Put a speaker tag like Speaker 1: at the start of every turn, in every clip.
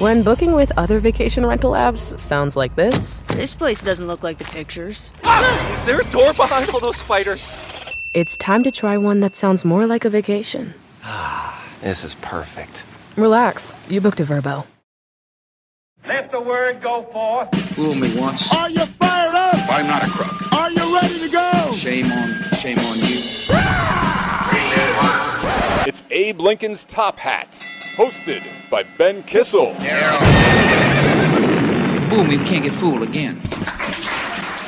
Speaker 1: When booking with other vacation rental apps sounds like this,
Speaker 2: This place doesn't look like the pictures.
Speaker 3: Is there a door behind all those spiders?
Speaker 1: it's time to try one that sounds more like a vacation.
Speaker 3: Ah, this is perfect.
Speaker 1: Relax, you booked a Vrbo.
Speaker 4: Let the word go forth.
Speaker 5: Fool me once.
Speaker 6: Are you fired up?
Speaker 5: I'm not a crook.
Speaker 6: Are you ready to go?
Speaker 5: Shame on, shame on you.
Speaker 7: It's Abe Lincoln's Top Hat, hosted by Ben Kissel.
Speaker 5: Boom, we can't get fooled again.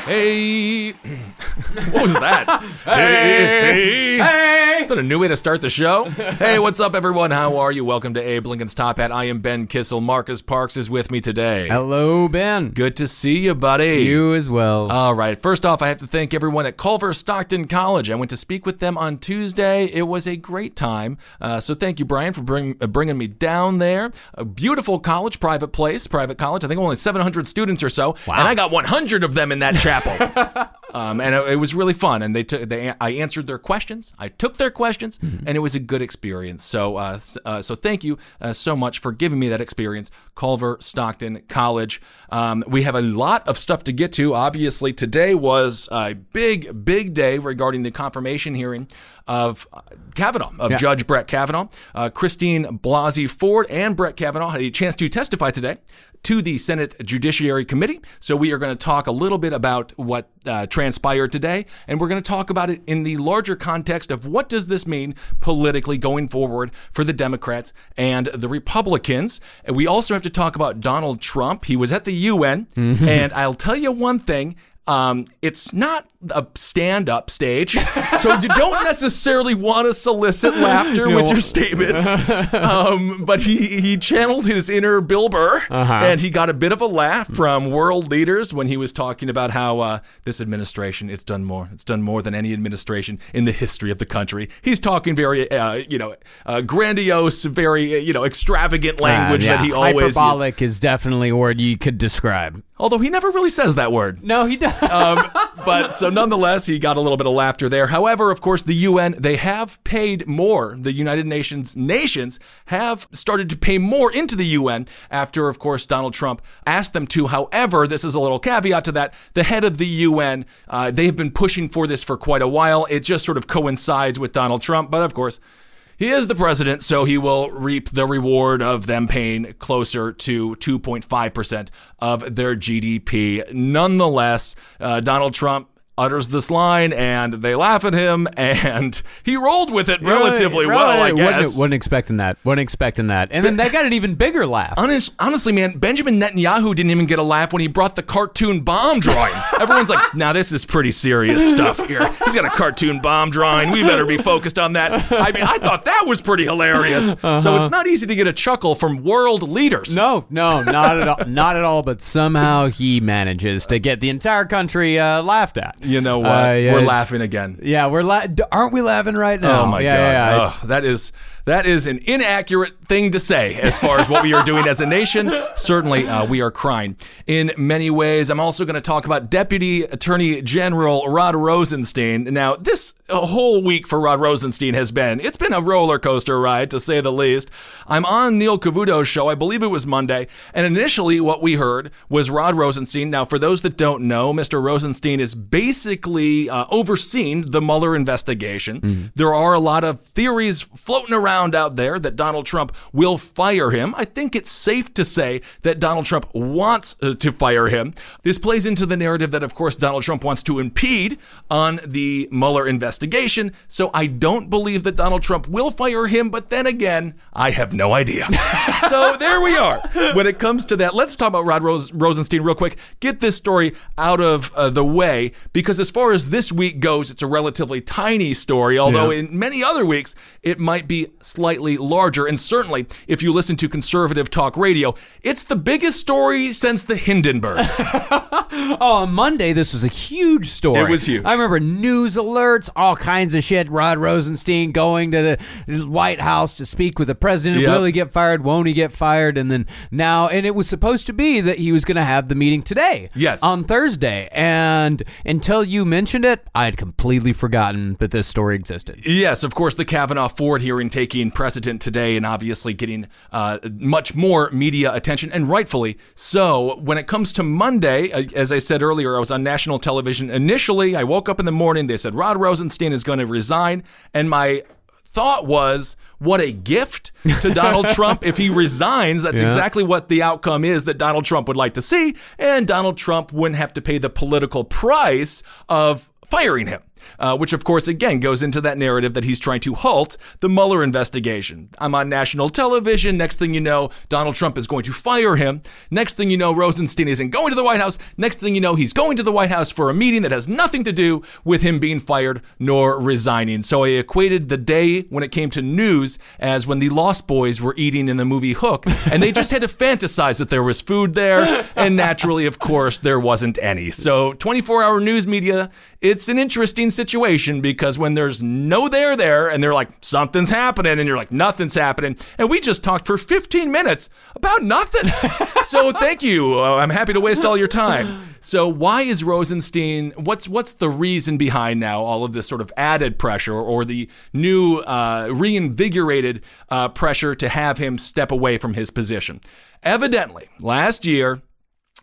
Speaker 8: Hey, what was that? hey, hey, Is that a new way to start the show? hey, what's up, everyone? How are you? Welcome to Abe Lincoln's Top Hat. I am Ben Kissel. Marcus Parks is with me today.
Speaker 9: Hello, Ben.
Speaker 8: Good to see you, buddy.
Speaker 9: You as well.
Speaker 8: All right. First off, I have to thank everyone at Culver Stockton College. I went to speak with them on Tuesday. It was a great time. Uh, so thank you, Brian, for bring, uh, bringing me down there. A beautiful college, private place, private college. I think only 700 students or so, and I got 100 of them in that chapel. um, and it, it was really fun. And they took, they, I answered their questions. I took their questions, and it was a good experience. So, uh, uh, so thank you uh, so much for giving me that experience, Culver Stockton College. Um, we have a lot of stuff to get to. Obviously, today was a big, big day regarding the confirmation hearing of uh, Kavanaugh, of
Speaker 9: Yeah.
Speaker 8: Judge Brett Kavanaugh. Uh, Christine Blasey Ford and Brett Kavanaugh had a chance to testify today to the Senate Judiciary Committee. So we are going to talk a little bit about what uh, transpired today, and we're going to talk about it in the larger context of what does this mean politically going forward for the Democrats and the Republicans. And we also have to talk about Donald Trump. He was at the UN, and I'll tell you one thing. Um, it's not a stand-up stage, so you don't necessarily want to solicit laughter with your statements. Um, but he he channeled his inner Bill Burr, and he got a bit of a laugh from world leaders when he was talking about how uh, this administration it's done more, it's done more than any administration in the history of the country. He's talking very uh, you know uh, grandiose, very uh, you know extravagant language
Speaker 9: Uh, yeah,
Speaker 8: that he always uses.
Speaker 9: hyperbolic is definitely a word you could describe.
Speaker 8: Although he never really says that word.
Speaker 9: No, he does.
Speaker 8: Um, but so nonetheless, he got a little bit of laughter there. However, of course, the UN they have paid more. The United Nations nations have started to pay more into the UN after, of course, Donald Trump asked them to. However, this is a little caveat to that. The head of the UN, uh, they have been pushing for this for quite a while. It just sort of coincides with Donald Trump, but of course. He is the president, so he will reap the reward of them paying closer to 2.5% of their GDP. Nonetheless, uh, Donald Trump utters this line and they laugh at him and he rolled with it relatively well, I
Speaker 9: Really? Wasn't,
Speaker 8: guess.
Speaker 9: wasn't expecting that. Wasn't expecting that. And then they got an even bigger laugh.
Speaker 8: Honestly, man, Benjamin Netanyahu didn't even get a laugh when he brought the cartoon bomb drawing. Everyone's like, now this is pretty serious stuff here. He's got a cartoon bomb drawing. We better be focused on that. I mean, I thought that was pretty hilarious. So it's not easy to get a chuckle from world leaders.
Speaker 9: No, no, not at all. Not at all. But somehow he manages to get the entire country uh, laughed at.
Speaker 8: You know what?
Speaker 9: Uh, yeah,
Speaker 8: We're laughing again.
Speaker 9: Yeah, we're la- aren't we laughing right now?
Speaker 8: Oh my
Speaker 9: yeah,
Speaker 8: god!
Speaker 9: Yeah.
Speaker 8: Ugh, that is that is an inaccurate thing to say as far as what we are doing as a nation. Certainly, uh, we are crying in many ways. I'm also going to talk about Deputy Attorney General Rod Rosenstein. Now, this whole week for Rod Rosenstein has been it's been a roller coaster ride to say the least. I'm on Neil Cavuto's show. I believe it was Monday, and initially what we heard was Rod Rosenstein. Now, for those that don't know, Mr. Rosenstein is basically uh, overseeing the Mueller investigation. There are a lot of theories floating around out there that Donald Trump will fire him. I think it's safe to say that Donald Trump wants uh, to fire him. This plays into the narrative that, of course, Donald Trump wants to impede on the Mueller investigation. So I don't believe that Donald Trump will fire him, but then again, I have no idea. so there we are. When it comes to that, let's talk about Rod Rose- Rosenstein real quick. Get this story out of uh, the way because as far as this week goes, it's a relatively tiny story, although
Speaker 9: Yeah.
Speaker 8: in many other weeks, it might be slightly larger. And certainly, if you listen to conservative talk radio, it's the biggest story since the Hindenburg.
Speaker 9: Oh, on Monday, this was a huge story.
Speaker 8: It was huge.
Speaker 9: I remember news alerts, all kinds of shit. Rod Rosenstein going to the White House to speak with the president.
Speaker 8: Yep.
Speaker 9: Will he get fired? Won't he get fired? And then now, and it was supposed to be that he was going to have the meeting today.
Speaker 8: Yes.
Speaker 9: On Thursday. And until you mentioned it, I had completely forgotten that this story existed.
Speaker 8: Yes, of course, the Kavanaugh Ford hearing taking precedent today and obviously getting uh, much more media attention, and rightfully so. When it comes to Monday, uh, as I said earlier, I was on national television. Initially, I woke up in the morning, they said Rod Rosenstein is going to resign, and my thought was, what a gift to Donald Trump if he resigns. That's
Speaker 9: Yeah.
Speaker 8: exactly what the outcome is that Donald Trump would like to see. And Donald Trump wouldn't have to pay the political price of firing him. Uh, which, of course, again goes into that narrative that he's trying to halt the Mueller investigation. I'm on national television. Next thing you know, Donald Trump is going to fire him. Next thing you know, Rosenstein isn't going to the White House. Next thing you know, he's going to the White House for a meeting that has nothing to do with him being fired nor resigning. So I equated the day when it came to news as when the Lost Boys were eating in the movie Hook, and they just had to fantasize that there was food there, and naturally, of course, there wasn't any. So 24 hour news media, it's an interesting situation because when there's no there there, and they're like, something's happening, and you're like, nothing's happening, and we just talked for 15 minutes about nothing. so thank you. Uh, I'm happy to waste all your time. So why is Rosenstein? What's what's the reason behind now all of this sort of added pressure or the new uh, reinvigorated uh, pressure to have him step away from his position? Evidently, last year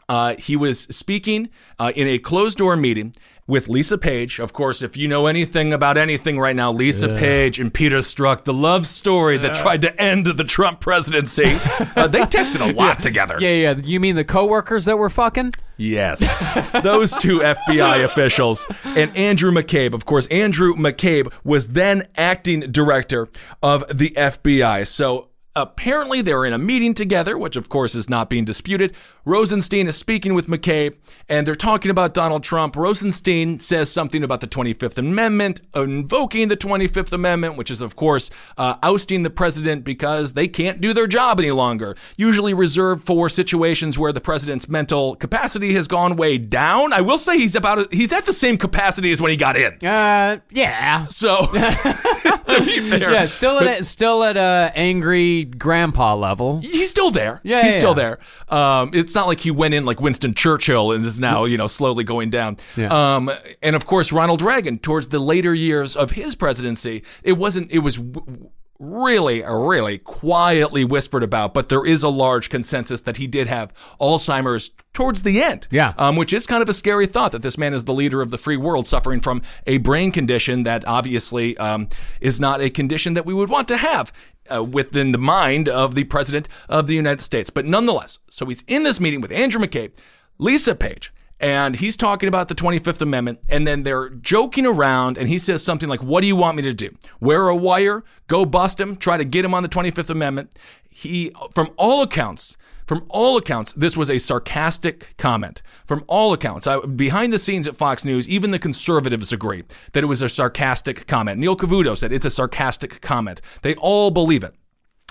Speaker 8: uh, he was speaking uh, in a closed door meeting with Lisa Page. Of course, if you know anything about anything right now, Lisa Page and Peter Strzok, the love story that tried to end the Trump presidency, uh, they texted a lot together.
Speaker 9: Yeah, yeah. You mean the coworkers that were fucking?
Speaker 8: Yes. Those two FBI officials. And Andrew McCabe. Of course, Andrew McCabe was then acting director of the FBI. So apparently they're in a meeting together, which of course is not being disputed. Rosenstein is speaking with McCabe, and they're talking about Donald Trump. Rosenstein says something about the 25th Amendment, invoking the 25th Amendment, which is, of course, uh, ousting the president because they can't do their job any longer. Usually reserved for situations where the president's mental capacity has gone way down. I will say he's about he's at the same capacity as when he got in.
Speaker 9: Uh, yeah.
Speaker 8: So, to be fair,
Speaker 9: Yeah, still at a, still at a angry grandpa level.
Speaker 8: he's still there.
Speaker 9: Yeah,
Speaker 8: he's
Speaker 9: yeah,
Speaker 8: still
Speaker 9: yeah.
Speaker 8: there. Um, it's not like he went in like Winston Churchill and is now you know slowly going down.
Speaker 9: Yeah.
Speaker 8: Um, and of course Ronald Reagan towards the later years of his presidency, it wasn't. It was. W- Really, really quietly whispered about, but there is a large consensus that he did have Alzheimer's towards the end.
Speaker 9: Yeah.
Speaker 8: Um, which is kind of a scary thought that this man is the leader of the free world suffering from a brain condition that obviously um, is not a condition that we would want to have uh, within the mind of the president of the United States. But nonetheless, so he's in this meeting with Andrew McCabe, Lisa Page, and he's talking about the 25th Amendment, and then they're joking around, and he says something like, What do you want me to do? Wear a wire? Go bust him? Try to get him on the 25th Amendment? He, from all accounts, from all accounts, this was a sarcastic comment. From all accounts, I, behind the scenes at Fox News, even the conservatives agree that it was a sarcastic comment. Neil Cavuto said it's a sarcastic comment. They all believe it.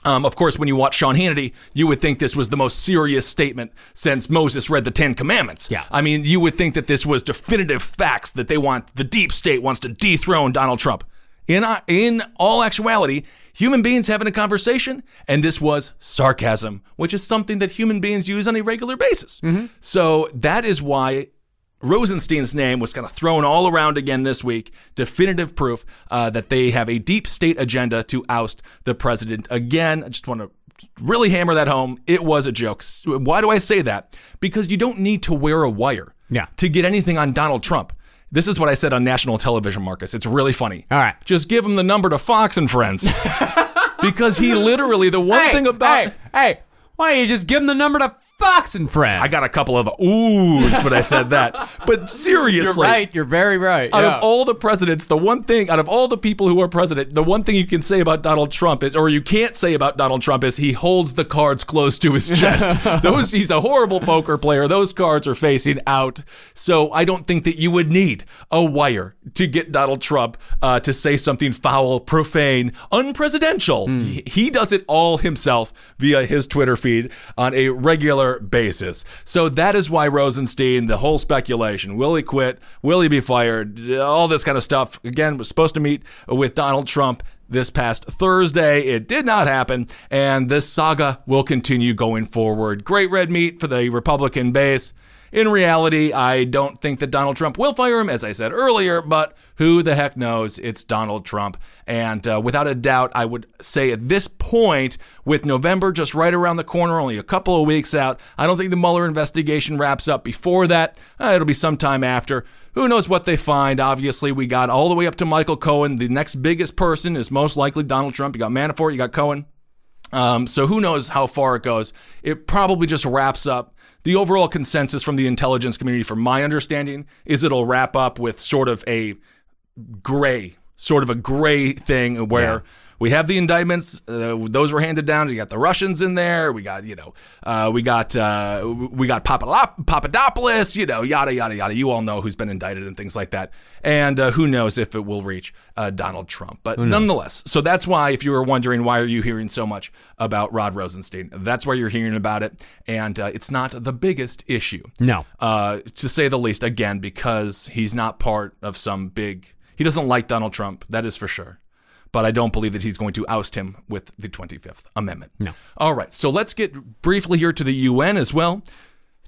Speaker 8: Um, of course, when you watch Sean Hannity, you would think this was the most serious statement since Moses read the Ten Commandments.
Speaker 9: Yeah.
Speaker 8: I mean, you would think that this was definitive facts that they want, the deep state wants to dethrone Donald Trump. In, uh, in all actuality, human beings having a conversation, and this was sarcasm, which is something that human beings use on a regular basis. So that is why Rosenstein's name was kind of thrown all around again this week. Definitive proof uh, that they have a deep state agenda to oust the president. Again, I just want to really hammer that home. It was a joke. Why do I say that? Because you don't need to wear a wire
Speaker 9: Yeah.
Speaker 8: to get anything on Donald Trump. This is what I said on national television, Marcus. It's really funny.
Speaker 9: All right.
Speaker 8: Just give him the number to Fox and Friends. because he literally, the one
Speaker 9: hey,
Speaker 8: thing about.
Speaker 9: hey, hey, why don't you just give him the number to Fox and Friends?
Speaker 8: I got a couple of oohs when I said that. But seriously.
Speaker 9: You're right. You're very right.
Speaker 8: Out
Speaker 9: yeah.
Speaker 8: of all the presidents, the one thing, out of all the people who are president, the one thing you can say about Donald Trump is, or you can't say about Donald Trump is he holds the cards close to his chest. Those, he's a horrible poker player. Those cards are facing out. So I don't think that you would need a wire to get Donald Trump uh, to say something foul, profane, unpresidential. He, he does it all himself via his Twitter feed on a regular basis. So that is why Rosenstein, the whole speculation, will he quit? Will he be fired? All this kind of stuff. Again, was supposed to meet with Donald Trump this past Thursday. It did not happen, and this saga will continue going forward. Great red meat for the Republican base. In reality, I don't think that Donald Trump will fire him, as I said earlier, but who the heck knows? It's Donald Trump. And uh, without a doubt, I would say at this point, with November just right around the corner, only a couple of weeks out, I don't think the Mueller investigation wraps up before that. Uh, it'll be sometime after. Who knows what they find? Obviously, we got all the way up to Michael Cohen. The next biggest person is most likely Donald Trump. You got Manafort, you got Cohen. Um, so who knows how far it goes? It probably just wraps up. The overall consensus from the intelligence community, from my understanding, is it'll wrap up with sort of a gray, sort of a gray thing where
Speaker 9: Yeah.
Speaker 8: We have the indictments; uh, those were handed down. You got the Russians in there. We got you know, uh, we got uh, we got Papadopoulos. You know, yada yada yada. You all know who's been indicted and things like that. And uh, who knows if it will reach uh, Donald Trump? But nonetheless, so that's why if you were wondering why are you hearing so much about Rod Rosenstein, that's why you're hearing about it, and uh, it's not the biggest issue.
Speaker 9: No.
Speaker 8: uh, to say the least. Again, because he's not part of some big. He doesn't like Donald Trump. That is for sure. But I don't believe that he's going to oust him with the 25th Amendment.
Speaker 9: No.
Speaker 8: All right. So let's get briefly here to the UN as well.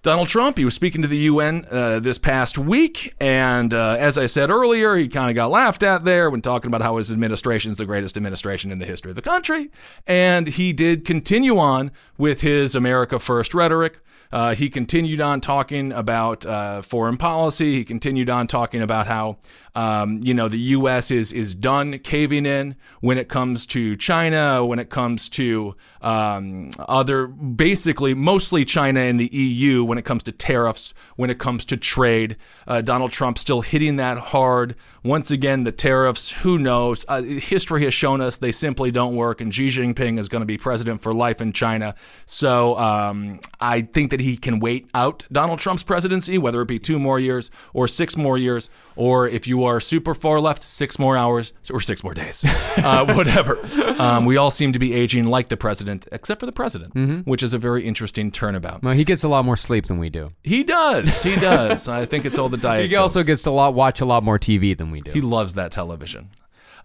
Speaker 8: Donald Trump, he was speaking to the UN uh, this past week. And uh, as I said earlier, he kind of got laughed at there when talking about how his administration is the greatest administration in the history of the country. And he did continue on with his America First rhetoric. Uh, he continued on talking about uh, foreign policy. He continued on talking about how um, you know the U.S. is is done caving in when it comes to China, when it comes to um, other, basically mostly China and the EU, when it comes to tariffs, when it comes to trade. Uh, Donald Trump still hitting that hard. Once again, the tariffs. Who knows? Uh, history has shown us they simply don't work, and Xi Jinping is going to be president for life in China. So um, I think that he can wait out Donald Trump's presidency, whether it be two more years or six more years, or if you are super far left, six more hours or six more days, uh, whatever. Um, we all seem to be aging like the president, except for the president, mm-hmm. which is a very interesting turnabout.
Speaker 9: Well, he gets a lot more sleep than we do.
Speaker 8: He does. He does. I think it's all the diet.
Speaker 9: He also gets to lot, watch a lot more TV than we do.
Speaker 8: He loves that television.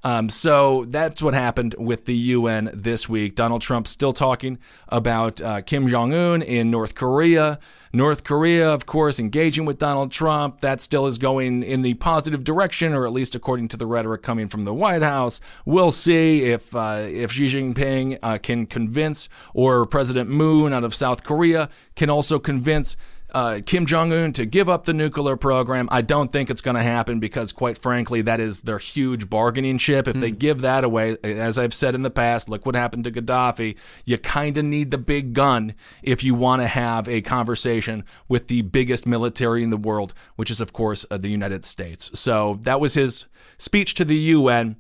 Speaker 8: Um, so that's what happened with the UN this week. Donald Trump still talking about uh, Kim Jong Un in North Korea. North Korea, of course, engaging with Donald Trump. That still is going in the positive direction, or at least according to the rhetoric coming from the White House. We'll see if uh, if Xi Jinping uh, can convince, or President Moon out of South Korea can also convince uh, Kim Jong Un to give up the nuclear program. I don't think it's going to happen because, quite frankly, that is their huge bargaining chip. If they give that away, as I've said in the past, look what happened to Gaddafi. You kind of need the big gun if you want to have a conversation with the biggest military in the world, which is, of course, uh, the United States. So that was his speech to the UN,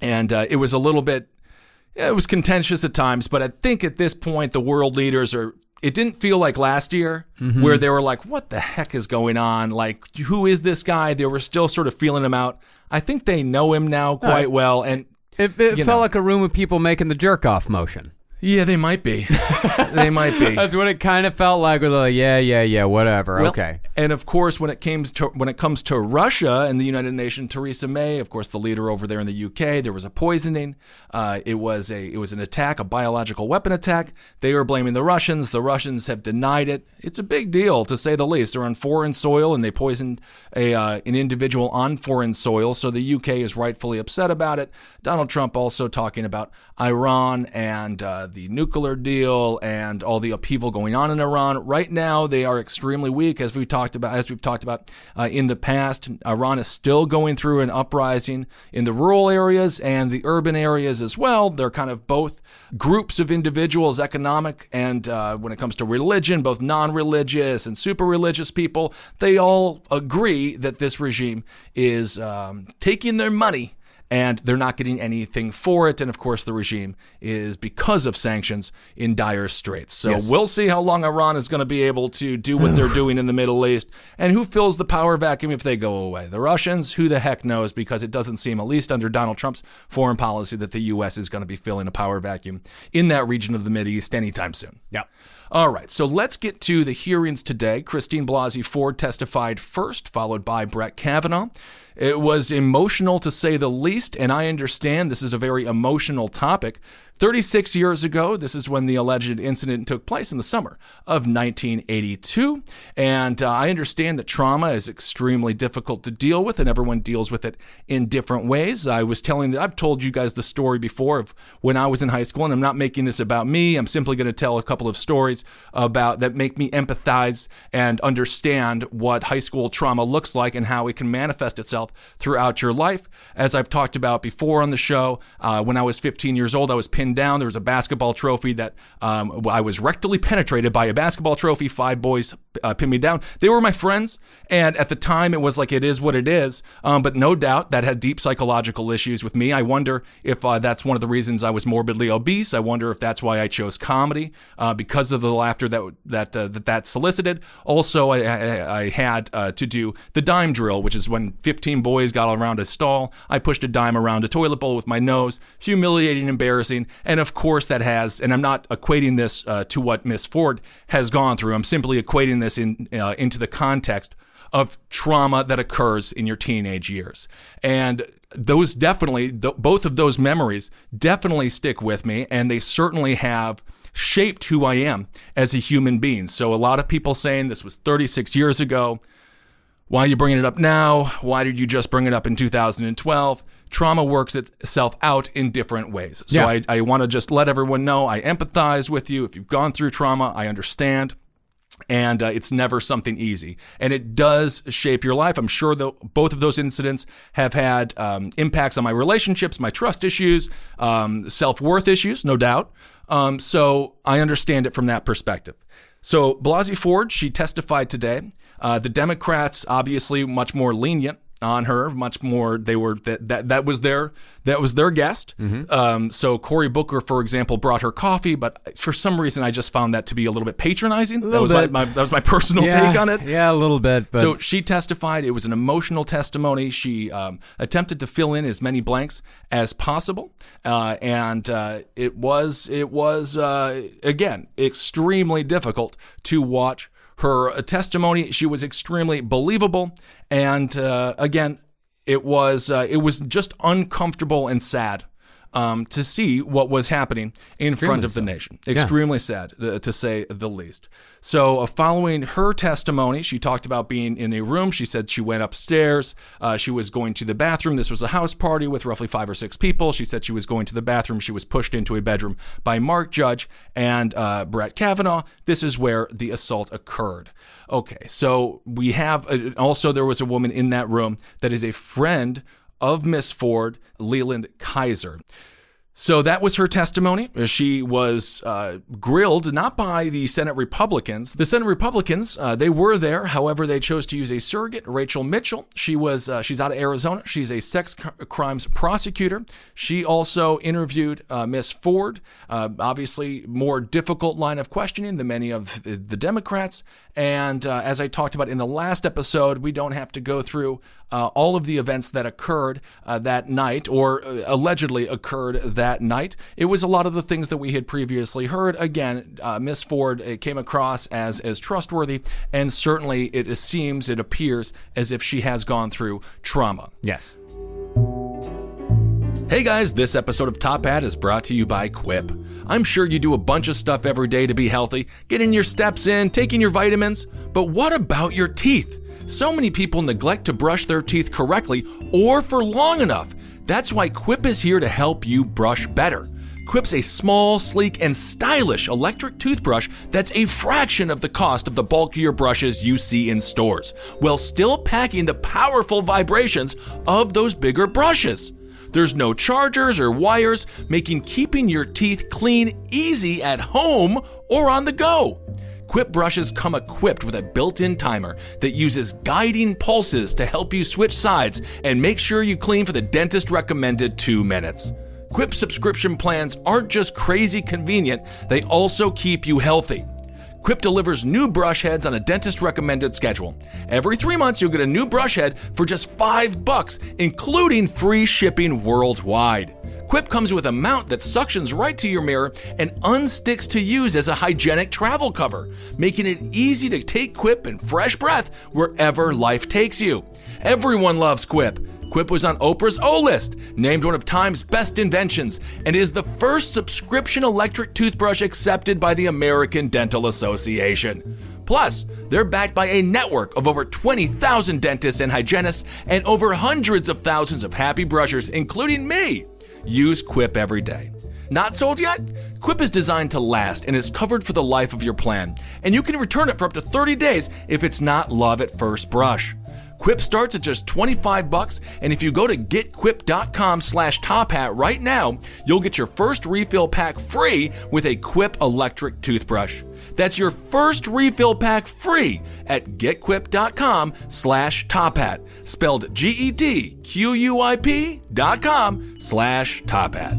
Speaker 8: and uh, it was a little bit it was contentious at times, but I think at this point the world leaders are. It didn't feel like last year mm-hmm. where they were like, "What the heck is going on? Like, who is this guy?" They were still sort of feeling him out. I think they know him now quite well, and
Speaker 9: It, it felt
Speaker 8: know.
Speaker 9: like a room of people making the jerk off motion.
Speaker 8: Yeah, they might be. they might be.
Speaker 9: That's what it kind of felt like. With like, yeah, yeah, yeah, whatever.
Speaker 8: Well,
Speaker 9: okay.
Speaker 8: And of course, when it comes to when it comes to Russia and the United Nations, Theresa May, of course, the leader over there in the UK, there was a poisoning. Uh, it was a it was an attack, a biological weapon attack. They are blaming the Russians. The Russians have denied it. It's a big deal to say the least. They're on foreign soil and they poisoned a uh, an individual on foreign soil. So the UK is rightfully upset about it. Donald Trump also talking about Iran and uh, the nuclear deal and all the upheaval going on in Iran. Right now, they are extremely weak, as we talked about, as we've talked about uh, in the past. Iran is still going through an uprising in the rural areas and the urban areas as well. They're kind of both groups of individuals, economic and uh, when it comes to religion, both non-religious and super religious people. They all agree that this regime is um, taking their money and they're not getting anything for it. And of course, the regime is, because of sanctions, in dire straits. So we'll see how long Iran is going to be able to do what they're doing in the Middle East and who fills the power vacuum if they go away. The Russians, who the heck knows, because it doesn't seem, at least under Donald Trump's foreign policy, that the U.S. is going to be filling a power vacuum in that region of the Middle Mideast anytime soon.
Speaker 9: Yep.
Speaker 8: All right, so let's get to the hearings today. Christine Blasey Ford testified first, followed by Brett Kavanaugh. It was emotional to say the least, and I understand this is a very emotional topic. 36 years ago, this is when the alleged incident took place in the summer of 1982. And uh, I understand that trauma is extremely difficult to deal with, and everyone deals with it in different ways. I was telling, I've told you guys the story before of when I was in high school, and I'm not making this about me. I'm simply going to tell a couple of stories about that make me empathize and understand what high school trauma looks like and how it can manifest itself throughout your life. As I've talked about before on the show, uh, when I was 15 years old, I was pinned down. There was a basketball trophy that um, I was rectally penetrated by a basketball trophy. Five boys uh, me down. They were my friends, and at the time, it was like it is what it is. Um, but no doubt that had deep psychological issues with me. I wonder if uh, that's one of the reasons I was morbidly obese. I wonder if that's why I chose comedy uh, because of the laughter that that uh, that, that solicited. Also, I, I, I had uh, to do the dime drill, which is when 15 boys got around a stall. I pushed a dime around a toilet bowl with my nose. Humiliating, embarrassing, and of course that has. And I'm not equating this uh, to what Miss Ford has gone through. I'm simply equating this in uh, into the context of trauma that occurs in your teenage years. And those definitely, th- both of those memories definitely stick with me, and they certainly have shaped who I am as a human being. So a lot of people saying this was 36 years ago. Why are you bringing it up now? Why did you just bring it up in 2012? Trauma works itself out in different ways. So
Speaker 9: Yeah.
Speaker 8: I, I want to just let everyone know I empathize with you. If you've gone through trauma, I understand and uh, it's never something easy. And it does shape your life. I'm sure that both of those incidents have had um, impacts on my relationships, my trust issues, um, self worth issues, no doubt. Um, so I understand it from that perspective. So Blasey Ford, she testified today. Uh, the Democrats, obviously, much more lenient on her much more they were that that, that was their that was their guest um, so cory booker for example brought her coffee but for some reason i just found that to be a little bit patronizing that
Speaker 9: little
Speaker 8: was my,
Speaker 9: bit.
Speaker 8: my that was my personal
Speaker 9: yeah,
Speaker 8: take on it
Speaker 9: Yeah, a little bit. But
Speaker 8: so she testified. It was an emotional testimony. She um, attempted to fill in as many blanks as possible, uh, and uh, it was it was uh, again extremely difficult to watch her uh, testimony. She was extremely believable, and uh, again, it was uh, it was just uncomfortable and sad. Um, to see what was happening in front of the nation. Extremely sad, uh, to say the least. So, uh, following her testimony, she talked about being in a room. She said she went upstairs. Uh, she was going to the bathroom. This was a house party with roughly five or six people. She said she was going to the bathroom. She was pushed into a bedroom by Mark Judge and uh, Brett Kavanaugh. This is where the assault occurred. Okay, so we have uh, also there was a woman in that room that is a friend of Miss Ford, Leland Keyser. So that was her testimony. She was uh, grilled not by the Senate Republicans. The Senate Republicans, uh, they were there. However, they chose to use a surrogate, Rachel Mitchell. She was uh, she's out of Arizona. She's a sex crimes prosecutor. She also interviewed uh, Miss Ford. Uh, obviously, more difficult line of questioning than many of the Democrats. And uh, as I talked about in the last episode, we don't have to go through uh, all of the events that occurred uh, that night or uh, allegedly occurred that night. It was a lot of the things that we had previously heard. Again, uh, Miss Ford uh, came across as as trustworthy, and certainly it seems, it appears as if she has gone through trauma.
Speaker 9: yes.
Speaker 8: Hey guys, this episode of Top Hat is brought to you by Quip. I'm sure you do a bunch of stuff every day to be healthy, getting your steps in, taking your vitamins, but what about your teeth? So many people neglect to brush their teeth correctly or for long enough. That's why Quip is here to help you brush better. Quip's a small, sleek, and stylish electric toothbrush that's a fraction of the cost of the bulkier brushes you see in stores, while still packing the powerful vibrations of those bigger brushes. There's no chargers or wires, making keeping your teeth clean easy at home or on the go. Quip brushes come equipped with a built in timer that uses guiding pulses to help you switch sides and make sure you clean for the dentist recommended two minutes. Quip subscription plans aren't just crazy convenient, they also keep you healthy. Quip delivers new brush heads on a dentist recommended schedule. Every three months, you'll get a new brush head for just five bucks, including free shipping worldwide. Quip comes with a mount that suctions right to your mirror and unsticks to use as a hygienic travel cover, making it easy to take Quip and fresh breath wherever life takes you. Everyone loves Quip. Quip was on Oprah's O list, named one of Time's best inventions, and is the first subscription electric toothbrush accepted by the American Dental Association. Plus, they're backed by a network of over 20,000 dentists and hygienists and over hundreds of thousands of happy brushers, including me. Use Quip every day. Not sold yet? Quip is designed to last and is covered for the life of your plan, and you can return it for up to 30 days if it's not love at first brush. Quip starts at just 25 bucks, and if you go to getquip.com slash top hat right now, you'll get your first refill pack free with a Quip electric toothbrush. That's your first refill pack free at getquip.com slash top hat, spelled G-E-T-Q-U-I-P dot com slash top hat.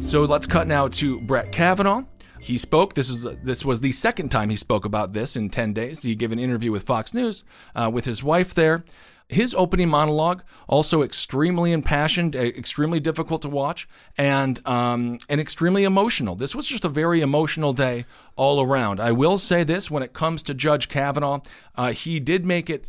Speaker 8: So let's cut now to Brett Kavanaugh. He spoke. This is this was the second time he spoke about this in ten days. He gave an interview with Fox News uh, with his wife there. His opening monologue also extremely impassioned, extremely difficult to watch, and um, and extremely emotional. This was just a very emotional day all around. I will say this: when it comes to Judge Kavanaugh, uh, he did make it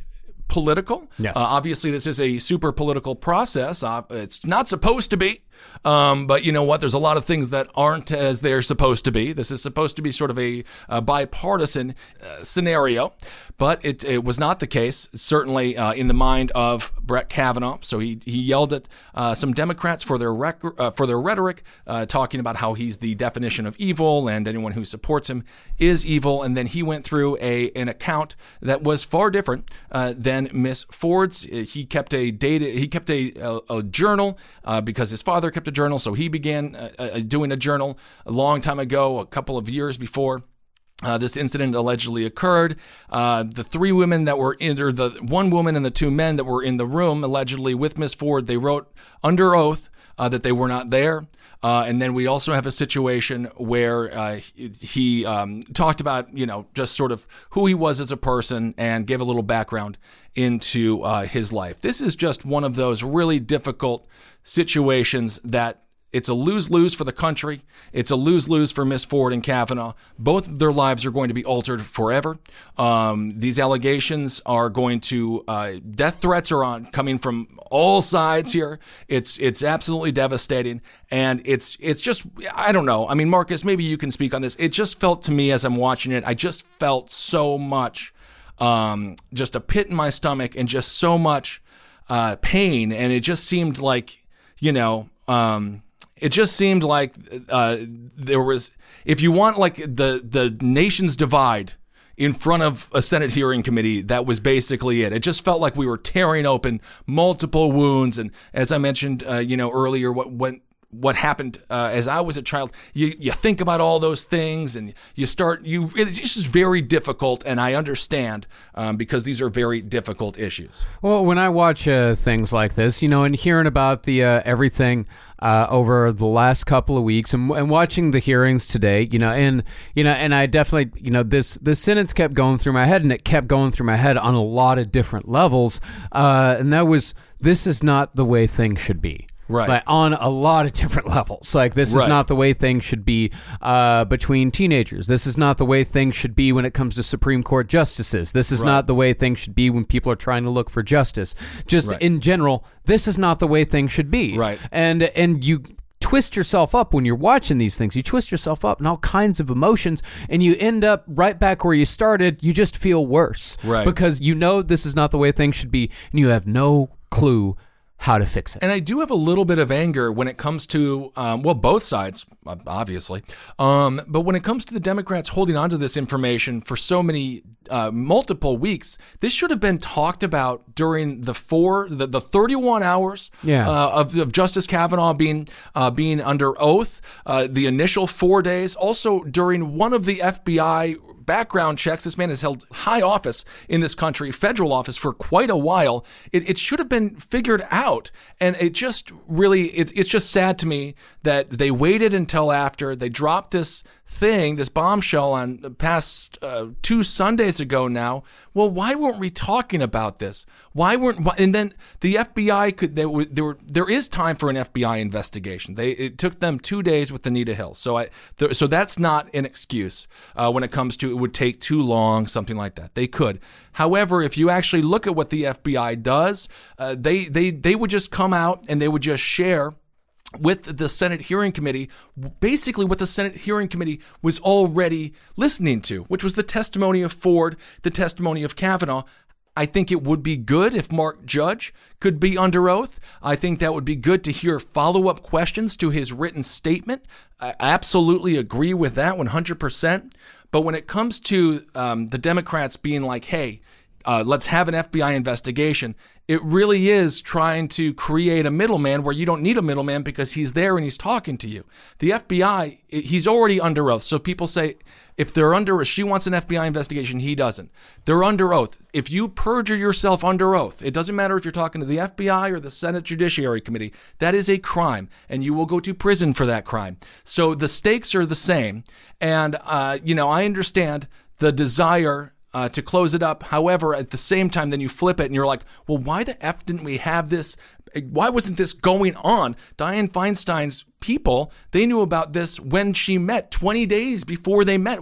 Speaker 8: political.
Speaker 9: Yes.
Speaker 8: Uh, obviously, this is a super political process. Uh, it's not supposed to be. Um, but you know what? There's a lot of things that aren't as they're supposed to be. This is supposed to be sort of a, a bipartisan uh, scenario, but it, it was not the case, certainly uh, in the mind of Brett Kavanaugh. So he, he yelled at uh, some Democrats for their, rec- uh, for their rhetoric, uh, talking about how he's the definition of evil and anyone who supports him is evil. And then he went through a, an account that was far different uh, than Miss Ford's. He kept a data, he kept a, a, a journal because his father kept a journal, so he began uh, uh, doing a journal a long time ago, a couple of years before. Uh, this incident allegedly occurred. Uh, the three women that were in, or the one woman and the two men that were in the room allegedly with Miss Ford, they wrote under oath uh, that they were not there. Uh, and then we also have a situation where uh, he, um, talked about, you know, just sort of who he was as a person and gave a little background into uh, his life. This is just one of those really difficult situations that it's a lose lose for the country. It's a lose lose for Miss Ford and Kavanaugh. Both of their lives are going to be altered forever. Um, these allegations are going to uh, death threats are on coming from all sides here. It's it's absolutely devastating, and it's it's just I don't know. I mean, Marcus, maybe you can speak on this. It just felt to me as I'm watching it, I just felt so much, um, just a pit in my stomach, and just so much uh, pain, and it just seemed like you know. Um, it just seemed like uh, there was, if you want like the the nation's divide in front of a Senate hearing committee, that was basically it. It just felt like we were tearing open multiple wounds, and as I mentioned, uh, you know earlier, what went. What happened uh, as I was a child? You you think about all those things, and you start you. It's just very difficult, and I understand um, because these are very difficult issues.
Speaker 9: Well, when I watch uh, things like this, you know, and hearing about the uh, everything uh, over the last couple of weeks, and, and watching the hearings today, you know, and you know, and I definitely, you know, this this sentence kept going through my head, and it kept going through my head on a lot of different levels, uh, and that was this is not the way things should be.
Speaker 8: Right.
Speaker 9: Like on a lot of different levels. Like this
Speaker 8: Right.
Speaker 9: is not the way things should be uh, between teenagers. This is not the way things should be when it comes to Supreme Court justices. This is
Speaker 8: Right.
Speaker 9: not the way things should be when people are trying to look for justice. Just
Speaker 8: Right.
Speaker 9: in general, this is not the way things should be.
Speaker 8: Right.
Speaker 9: And and you twist yourself up when you're watching these things. You twist yourself up in all kinds of emotions and you end up right back where you started. You just feel worse.
Speaker 8: Right.
Speaker 9: Because you know this is not the way things should be and you have no clue how to fix it.
Speaker 8: And I do have a little bit of anger when it comes to, um, well, both sides, obviously. Um, but when it comes to the Democrats holding onto this information for so many, uh, multiple weeks, this should have been talked about during the four, the, the 31 hours
Speaker 9: Yeah.
Speaker 8: uh, of, of Justice Kavanaugh being, uh, being under oath, uh, the initial four days, also during one of the FBI background checks. This man has held high office in this country, federal office, for quite a while. It, it should have been figured out. And it just really, it's it's just sad to me that they waited until after they dropped this thing, this bombshell on past uh, two Sundays ago now. Well, why weren't we talking about this? Why weren't, why, and then the FBI could, they were, there were, there is time for an FBI investigation. They, it took them two days with Anita Hill. So I, so that's not an excuse uh, when it comes to it would take too long, something like that. They could. However, if you actually look at what the FBI does, uh, they, they, they would just come out and they would just share with the Senate hearing committee, basically what the Senate hearing committee was already listening to, which was the testimony of Ford, the testimony of Kavanaugh. I think it would be good if Mark Judge could be under oath. I think that would be good to hear follow up questions to his written statement. I absolutely agree with that 100%. But when it comes to um, the Democrats being like, hey, uh, let's have an FBI investigation. It really is trying to create a middleman where you don't need a middleman because he's there and he's talking to you. The FBI, he's already under oath. So people say if they're under, oath, she wants an FBI investigation, he doesn't. They're under oath. If you perjure yourself under oath, it doesn't matter if you're talking to the FBI or the Senate Judiciary Committee, that is a crime and you will go to prison for that crime. So the stakes are the same. And, uh, you know, I understand the desire uh, to close it up. However, at the same time, then you flip it and you're like, well, why the F didn't we have this? Why wasn't this going on? Dianne Feinstein's people, they knew about this when she met 20 days before they met.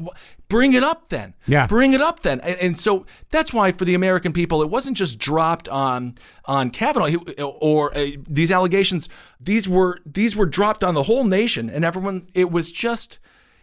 Speaker 8: Bring it up then.
Speaker 9: Yeah.
Speaker 8: Bring it up then. And, and so that's why for the American people, it wasn't just dropped on on Kavanaugh or uh, these allegations. These were these were dropped on the whole nation, and everyone. It was just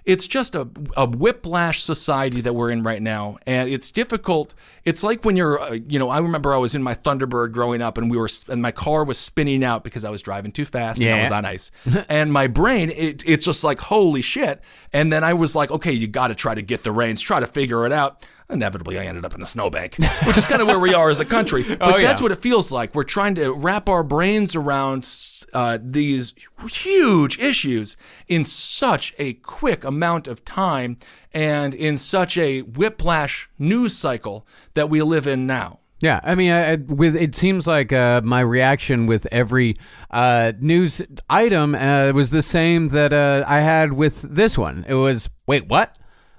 Speaker 8: it's just a, a whiplash society that we're in right now and it's difficult. It's like when you're uh, you know i remember i was in my thunderbird growing up and we were and my car was spinning out because i was driving too fast and i was on ice. And my brain it, it's just like holy shit. And then i was like okay you got to try to get the reins try to figure it out inevitably i ended up in a snowbank which is kind of where we are as a country but
Speaker 9: Oh, yeah.
Speaker 8: that's what it feels like we're trying to wrap our brains around uh, these huge issues in such a quick amount of time and in such a whiplash news cycle that we live in now.
Speaker 9: Yeah, I mean, I, I- with it seems like uh, my reaction with every uh, news item uh, was the same that uh, I had with this one. It was, wait, what?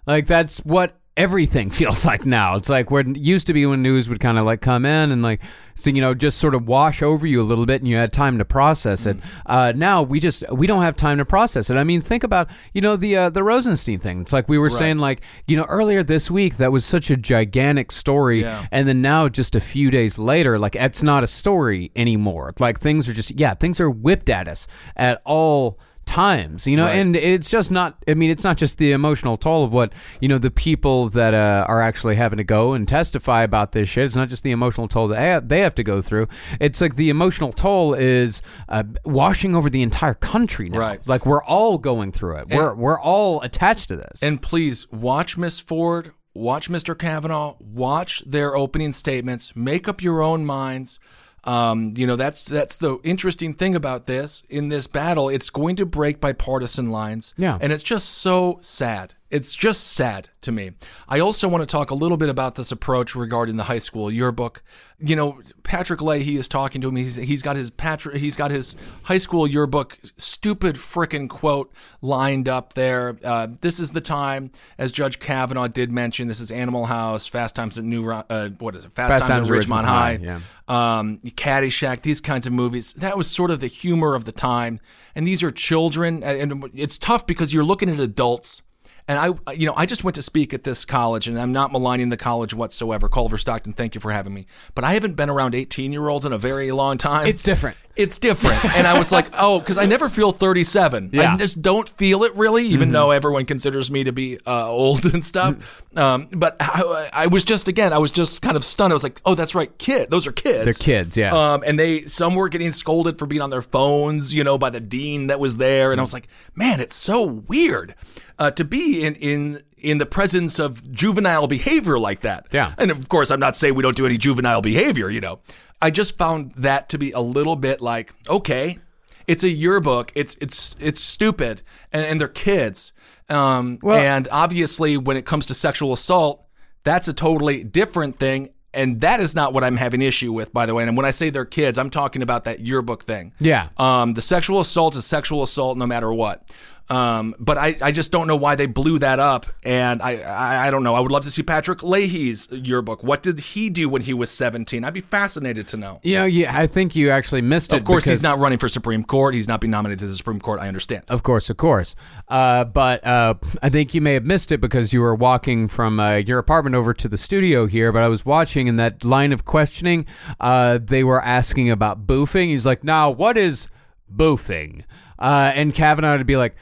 Speaker 9: Like that's what everything feels like now. It's like where it used to be when news would kind of like come in and like, so you know, just sort of wash over you a little bit, and you had time to process it. Uh, now we just we don't have time to process it. I mean, think about you know the uh, the Rosenstein thing. It's like we were saying, like you know, earlier this week that was such a gigantic story,
Speaker 8: Yeah.
Speaker 9: and then now just a few days later like it's not a story anymore like things are just yeah things are whipped at us at all times you know
Speaker 8: Right.
Speaker 9: and it's just not i mean it's not just the emotional toll of what you know the people that uh, are actually having to go and testify about this shit it's not just the emotional toll that they have, to go through it's like the emotional toll is uh, washing over the entire country now
Speaker 8: Right.
Speaker 9: like we're all going through it we're we're all attached to this
Speaker 8: And please watch Miss Ford, watch Mr. Kavanaugh, watch their opening statements, make up your own minds. Um, you know, that's that's the interesting thing about this in this battle. It's going to break bipartisan lines.
Speaker 9: Yeah.
Speaker 8: And it's just so sad. It's just sad to me. I also want to talk a little bit about this approach regarding the high school yearbook. You know, Patrick Leahy is talking to him. He's he's got his Patrick he's got his high school yearbook stupid frickin' quote lined up there. Uh, this is the time, as Judge Kavanaugh did mention. This is Animal House, Fast Times at New uh, what is it? Fast,
Speaker 9: Fast
Speaker 8: Times,
Speaker 9: Times
Speaker 8: at Ridgemont
Speaker 9: Ridgemont
Speaker 8: High.
Speaker 9: High,
Speaker 8: Um, Caddyshack, these kinds of movies. That was sort of the humor of the time. And these are children, and it's tough because you're looking at adults. And I, you know, I just went to speak at this college, and I'm not maligning the college whatsoever. Culver Stockton, thank you for having me. But I haven't been around 18 year olds in a very long time.
Speaker 9: It's different.
Speaker 8: It's different. and I was like, oh, because I never feel 37. I
Speaker 9: Yeah. Mm-hmm.
Speaker 8: just don't feel it really, even though everyone considers me to be uh, old and stuff. Um, but I, I was just, again, I was just kind of stunned. I was like, oh, that's right, kid. Those are kids.
Speaker 9: They're kids, yeah.
Speaker 8: Um, and they, some were getting scolded for being on their phones, you know, by the dean that was there. And I was like, man, it's so weird uh, to be in, in, in the presence of juvenile behavior like that.
Speaker 9: Yeah.
Speaker 8: And of course, I'm not saying we don't do any juvenile behavior, you know. I just found that to be a little bit like, okay. It's a yearbook. It's it's it's stupid, and, and they're kids. Um,
Speaker 9: Well-
Speaker 8: and obviously, when it comes to sexual assault, that's a totally different thing. And that is not what I'm having issue with, by the way. And when I say they're kids, I'm talking about that yearbook thing.
Speaker 9: Yeah.
Speaker 8: Um, the sexual assault is sexual assault no matter what. Um, but I, I just don't know why they blew that up. And I, I, I don't know. I would love to see Patrick Leahy's yearbook. What did he do when he was 17? I'd be fascinated to know.
Speaker 9: Know, yeah, I think you actually missed it.
Speaker 8: Of course, he's not running for Supreme Court. He's not being nominated to the Supreme Court. I understand.
Speaker 9: Of course, of course. Uh, but uh, I think you may have missed it because you were walking from uh, your apartment over to the studio here. But I was watching in that line of questioning, uh, they were asking about boofing. He's like, now, what is boofing? Uh, and Kavanaugh would be like,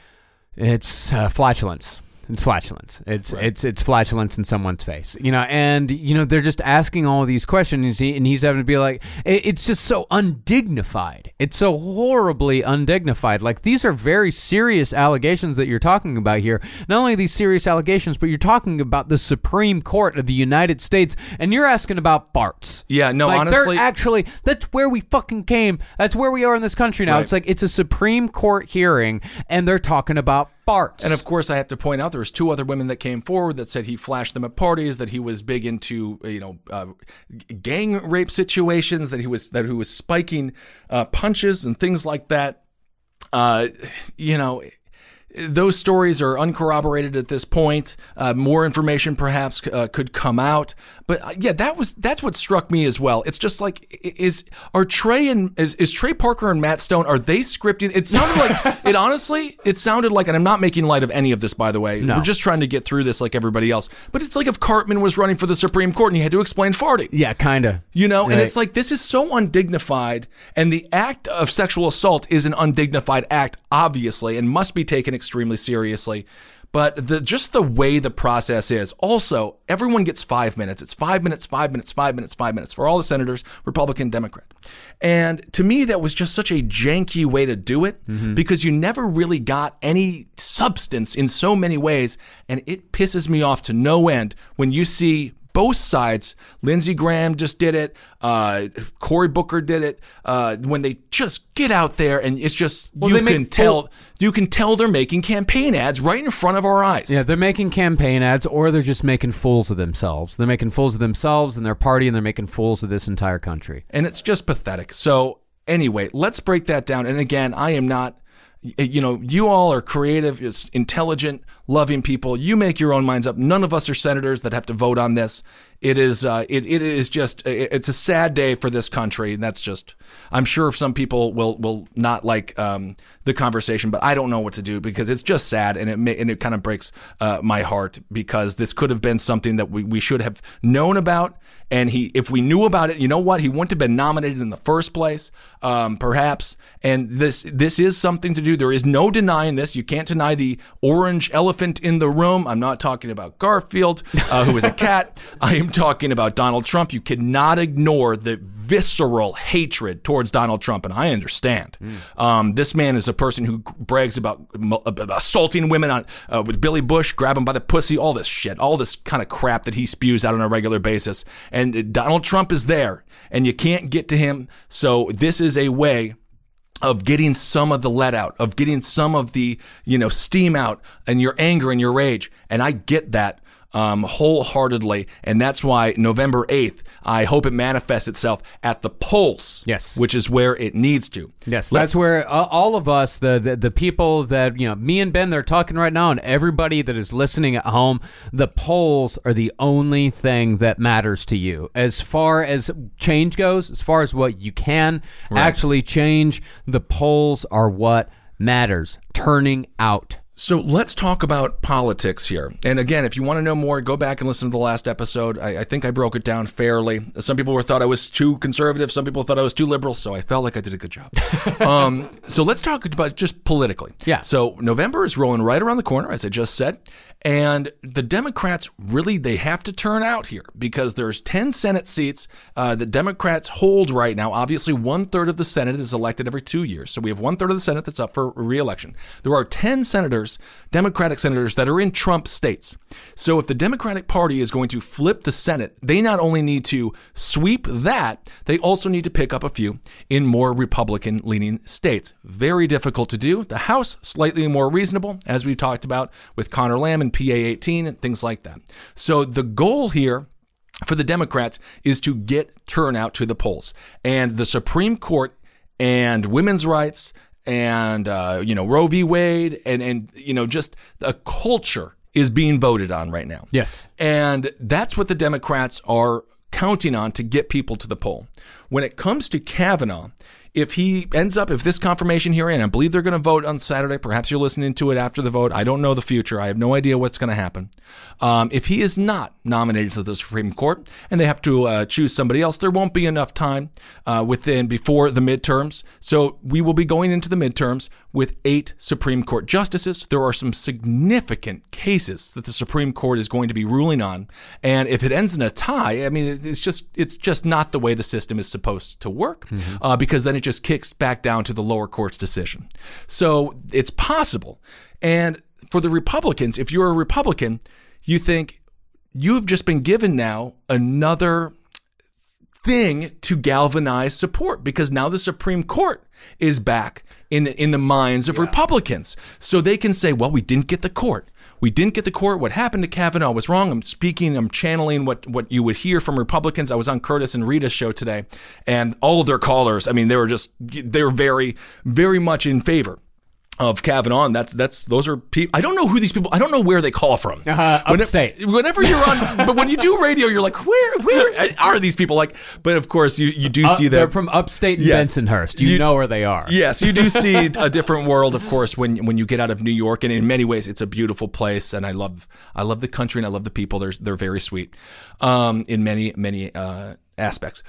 Speaker 9: it's uh, flatulence. It's flatulence. It's it's it's flatulence in someone's face, you know. And you know they're just asking all these questions, and he's having to be like, it's just so undignified. It's so horribly undignified. Like these are very serious allegations that you're talking about here. Not only these serious allegations, but you're talking about the Supreme Court of the United States, and you're asking about farts.
Speaker 8: Yeah, no,
Speaker 9: like, they're
Speaker 8: honestly-
Speaker 9: actually that's where we fucking came. That's where we are in this country now.
Speaker 8: Right.
Speaker 9: It's like it's a Supreme Court hearing, and they're talking about
Speaker 8: And of course, I have to point out there was two other women that came forward that said he flashed them at parties, that he was big into you know uh, gang rape situations, that he was that he was spiking uh, punches and things like that. Uh, you know. Those stories are uncorroborated at this point. Uh, more information perhaps uh, could come out, but uh, yeah, that was that's what struck me as well. It's just like is are Trey and is, is Trey Parker and Matt Stone are they scripting? It sounded like it honestly. It sounded like, and I'm not making light of any of this by the way.
Speaker 9: No.
Speaker 8: We're just trying to get through this like everybody else. But it's like if Cartman was running for the Supreme Court and he had to explain farting.
Speaker 9: yeah, kind of.
Speaker 8: You know, and it's like this is so undignified, and the act of sexual assault is an undignified act, obviously, and must be taken extremely seriously. But the just the way the process is. Also, everyone gets five minutes. It's five minutes, five minutes, five minutes, five minutes for all the senators, Republican, Democrat. And to me, that was just such a janky way to do it mm-hmm. because you never really got any substance in so many ways, and it pisses me off to no end when you see both sides. Lindsey Graham just did it. Uh, Cory Booker did it. Uh, when they just get out there and it's just
Speaker 9: Well,
Speaker 8: you can
Speaker 9: full-
Speaker 8: tell you can tell they're making campaign ads right in front of our eyes.
Speaker 9: Yeah, they're making campaign ads, or they're just making fools of themselves. They're making fools of themselves and their party, and they're making fools of this entire country.
Speaker 8: and it's just pathetic. So anyway, let's break that down. And again, I am not. You know, you all are creative, intelligent, loving people. You make your own minds up. None of us are senators that have to vote on this. It is, uh, it, it is just, it's a sad day for this country, and that's just. I'm sure some people will will not like um, the conversation, but I don't know what to do because it's just sad, and it may, and it kind of breaks uh, my heart because this could have been something that we, we should have known about, and he, if we knew about it, you know what, he wouldn't have been nominated in the first place, um, perhaps. And this this is something to do. There is no denying this. You can't deny the orange elephant in the room. I'm not talking about Garfield, uh, who is a cat. I am talking about Donald Trump. You cannot ignore the visceral hatred towards Donald Trump, and I understand. Um, this man is a person who brags about, about assaulting women on uh, with Billy Bush, grab him by the pussy, all this shit, all this kind of crap that he spews out on a regular basis. And Donald Trump is there, and you can't get to him. So this is a way of getting some of the let out, of getting some of the, you know, steam out and your anger and your rage. And I get that um, wholeheartedly. And that's why November 8th, I hope it manifests itself at the polls.
Speaker 9: Yes.
Speaker 8: Which is where it needs to.
Speaker 9: Yes,
Speaker 8: Let's-
Speaker 9: that's where uh, all of us, the, the the people that you know, me and Ben, they're talking right now, and everybody that is listening at home, the polls are the only thing that matters to you as far as change goes. As far as what you can actually change, the polls are what matters. Turning out.
Speaker 8: So let's talk about politics here. And again, if you want to know more, go back and listen to the last episode. I, I think I broke it down fairly. Some people were thought I was too conservative. Some people thought I was too liberal. So I felt like I did a good job. um, so let's talk about just politically.
Speaker 9: Yeah.
Speaker 8: So November is rolling right around the corner, as I just said, and the Democrats really they have to turn out here because there's 10 Senate seats uh, that Democrats hold right now. Obviously, one third of the Senate is elected every two years, so we have one third of the Senate that's up for reelection. There are 10 senators senators, Democratic senators that are in Trump states. So if the Democratic Party is going to flip the Senate, they not only need to sweep that, they also need to pick up a few in more Republican leaning states. Very difficult to do. The House, slightly more reasonable, as we've talked about with Conor Lamb and PA 18 and things like that. So the goal here for the Democrats is to get turnout to the polls. And the Supreme Court and women's rights and uh, you know Roe v. Wade and and you know just a culture is being voted on right now.
Speaker 9: Yes.
Speaker 8: And that's what the Democrats are counting on to get people to the poll. When it comes to Kavanaugh, if he ends up, if this confirmation hearing, and I believe they're going to vote on Saturday, perhaps you're listening to it after the vote. I don't know the future. I have no idea what's going to happen. Um, if he is not nominated to the Supreme Court and they have to uh, choose somebody else, there won't be enough time uh, within before the midterms. So we will be going into the midterms with eight Supreme Court justices. There are some significant cases that the Supreme Court is going to be ruling on, and if it ends in a tie, I mean, it's just it's just not the way the system is supposed to work, uh, because then it just kicks back down to the lower court's decision. So it's possible. And for the Republicans, if you're a Republican, you think you've just been given now another thing to galvanize support because now the Supreme Court is back in the, in the minds of Republicans. So they can say, well, we didn't get the court. We didn't get the court. What happened to Kavanaugh was wrong. I'm speaking, I'm channeling what, what you would hear from Republicans. I was on Curtis and Rita's show today, and all of their callers, I mean, they were just, they were very, very much in favor of Kavanaugh. And that's that's those are people. I don't know who these people. I don't know where they call from.
Speaker 9: Uh, upstate.
Speaker 8: whenever you're on, but when you do radio, you're like, where where are these people? Like, but of course you you do
Speaker 9: Uh,
Speaker 8: see them.
Speaker 9: they're from upstate
Speaker 8: Yes.
Speaker 9: Bensonhurst. You,
Speaker 8: You-
Speaker 9: know where they are.
Speaker 8: Yes, you do see a different world, of course, when when you get out of New York, and in many ways, it's a beautiful place, and I love I love the country and I love the people. They're they're very sweet, um, in many many uh, aspects.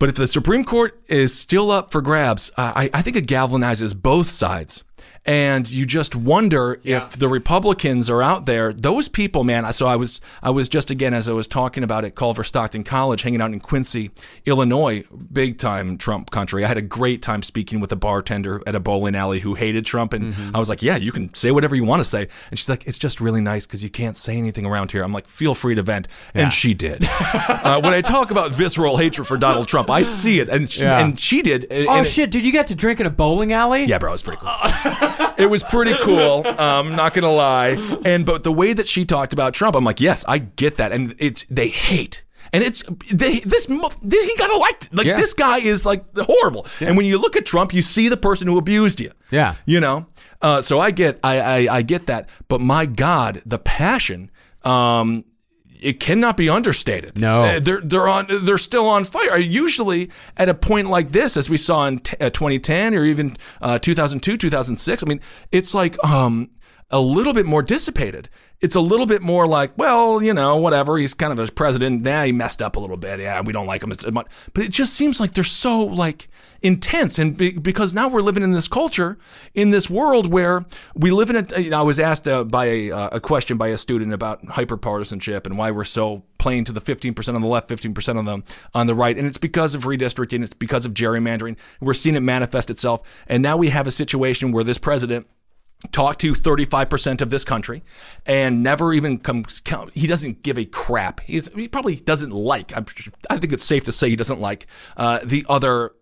Speaker 8: But if the Supreme Court is still up for grabs, I, I think it galvanizes both sides. And you just wonder if the Republicans are out there. Those people, man. So I was, I was just again as I was talking about at Culver Stockton College, hanging out in Quincy, Illinois, big time Trump country. I had a great time speaking with a bartender at a bowling alley who hated Trump, and I was like, "Yeah, you can say whatever you want to say." And she's like, "It's just really nice because you can't say anything around here." I'm like, "Feel free to vent," and she did. uh, when I talk about visceral hatred for Donald Trump, I see it, and she,
Speaker 9: Yeah.
Speaker 8: and she did. and-
Speaker 9: Oh
Speaker 8: and it-
Speaker 9: shit, dude! You got to drink in a bowling alley?
Speaker 8: yeah, bro, it was pretty cool. it was pretty cool. Um, not gonna lie. And but the way that she talked about Trump, I'm like, yes, I get that. And it's they hate. And it's they this mo- he got elected. Like
Speaker 9: Yeah.
Speaker 8: this guy is like horrible. And when you look at Trump, you see the person who abused you.
Speaker 9: Yeah.
Speaker 8: You know. Uh, so I get I, I I get that. But my God, the passion. Um, it cannot be understated.
Speaker 9: No.
Speaker 8: Uh, they're they're on they're still on fire. Usually at a point like this, as we saw in t- uh, 2010 or even uh, 2002, 2006. I mean, it's like um a little bit more dissipated. It's a little bit more like, well, you know, whatever. He's kind of a president. Nah, he messed up a little bit. Yeah, we don't like him as much. But it just seems like they're so like intense, and be, because now we're living in this culture, in this world where we live in a. You know, I was asked uh, by a, uh, a question by a student about hyperpartisanship and why we're so playing to the 15% on the left, 15% on the on the right, and it's because of redistricting. It's because of gerrymandering. We're seeing it manifest itself, and now we have a situation where this president talk to 35% of this country and never even come he doesn't give a crap. He's, he probably doesn't like I'm, i think it's safe to say he doesn't like uh, the other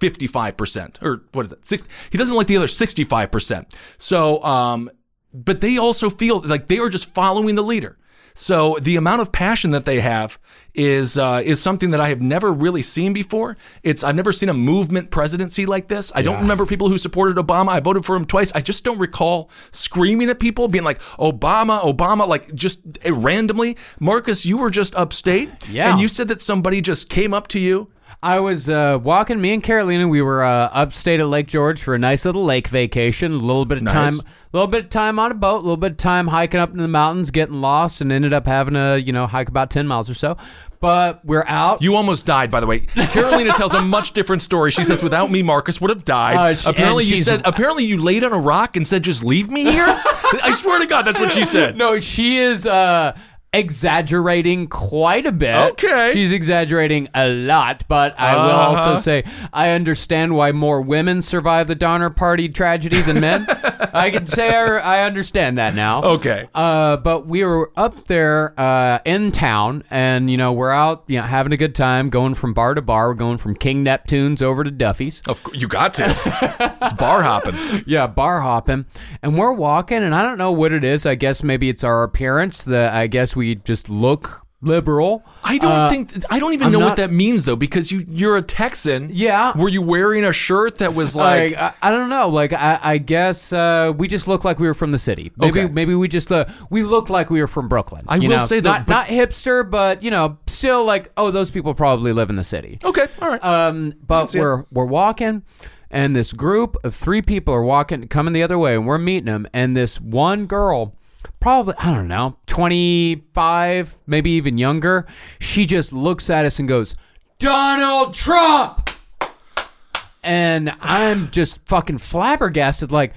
Speaker 8: 55% or what is it Six, he doesn't like the other 65% so um, but they also feel like they are just following the leader so the amount of passion that they have is uh, is something that I have never really seen before. It's I've never seen a movement presidency like this. I don't remember people who supported Obama. I voted for him twice. I just don't recall screaming at people, being like Obama, Obama, like just eh, randomly. Marcus, you were just upstate,
Speaker 9: Yeah.
Speaker 8: and you said that somebody just came up to you.
Speaker 9: I was uh, walking. Me and Carolina, we were uh, upstate at Lake George for a nice little lake vacation. A little bit of
Speaker 8: Nice.
Speaker 9: time, little bit of time on a boat, a little bit of time hiking up in the mountains, getting lost, and ended up having to you know hike about ten miles or so. But we're out.
Speaker 8: You almost died, by the way. Carolina tells a much different story. She says, "Without me, Marcus would have died."
Speaker 9: Uh, she-
Speaker 8: apparently, you said. Apparently, you laid on a rock and said, "Just leave me here." I swear to God, that's what she said.
Speaker 9: no, she is. Uh, exaggerating quite a bit.
Speaker 8: Okay.
Speaker 9: She's exaggerating a lot, but I will
Speaker 8: Uh-huh.
Speaker 9: also say I understand why more women survive the Donner Party tragedy than men. I can say I, I understand that now.
Speaker 8: Okay.
Speaker 9: Uh, but we were up there uh, in town, and you know we're out, you know, having a good time, going from bar to bar. We're going from King Neptune's over to Duffy's.
Speaker 8: Of course, you got to. it's bar hopping.
Speaker 9: Yeah, bar hopping, and we're walking, and I don't know what it is. I guess maybe it's our appearance. That I guess we just look liberal.
Speaker 8: I don't
Speaker 9: Uh,
Speaker 8: think I don't even
Speaker 9: I'm
Speaker 8: know
Speaker 9: not-
Speaker 8: what that means though, because you you're a Texan.
Speaker 9: Yeah.
Speaker 8: Were you wearing a shirt that was like?
Speaker 9: Like, I, I don't know. Like I, I guess uh, we just look like we were from the city. Maybe
Speaker 8: Okay.
Speaker 9: maybe we just uh, we looked like we were from Brooklyn.
Speaker 8: I will
Speaker 9: know?
Speaker 8: say, though,
Speaker 9: not
Speaker 8: but-
Speaker 9: not hipster, but you know, still like oh, those people probably live in the city.
Speaker 8: okay, all right.
Speaker 9: Um, but we're we're walking, and this group of three people are walking, coming the other way, and we're meeting them. And this one girl, probably I don't know, twenty five, maybe even younger, she just looks at us and goes, "Donald Trump," and I'm just fucking flabbergasted, like.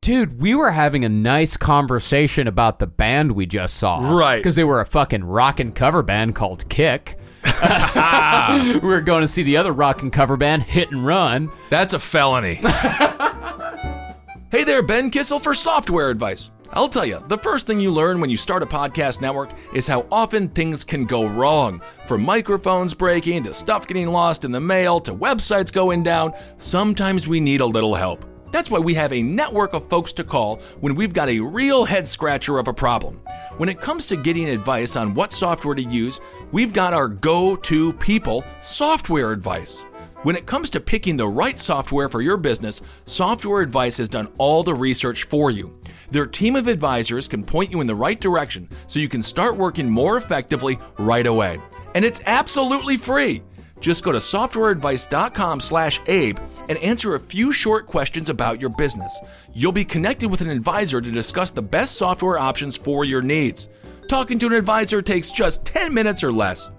Speaker 9: Dude, we were having a nice conversation about the band we just saw.
Speaker 8: Right.
Speaker 9: Because they were a fucking rock and cover band called Kick. we were going to see the other rock and cover band, Hit and Run.
Speaker 8: That's a felony. hey there, Ben Kissel for software advice. I'll tell you, the first thing you learn when you start a podcast network is how often things can go wrong. From microphones breaking to stuff getting lost in the mail to websites going down, sometimes we need a little help. That's why we have a network of folks to call when we've got a real head scratcher of a problem. When it comes to getting advice on what software to use, we've got our go to people software advice. When it comes to picking the right software for your business, Software Advice has done all the research for you. Their team of advisors can point you in the right direction so you can start working more effectively right away. And it's absolutely free. Just go to softwareadvice.com/abe and answer a few short questions about your business. You'll be connected with an advisor to discuss the best software options for your needs. Talking to an advisor takes just 10 minutes or less.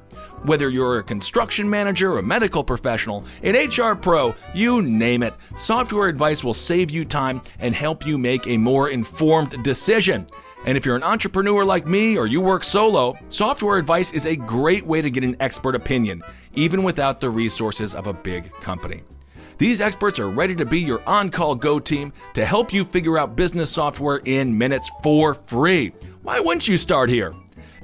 Speaker 8: Whether you're a construction manager, a medical professional, an HR pro, you name it, software advice will save you time and help you make a more informed decision. And if you're an entrepreneur like me or you work solo, software advice is a great way to get an expert opinion, even without the resources of a big company. These experts are ready to be your on call go team to help you figure out business software in minutes for free. Why wouldn't you start here?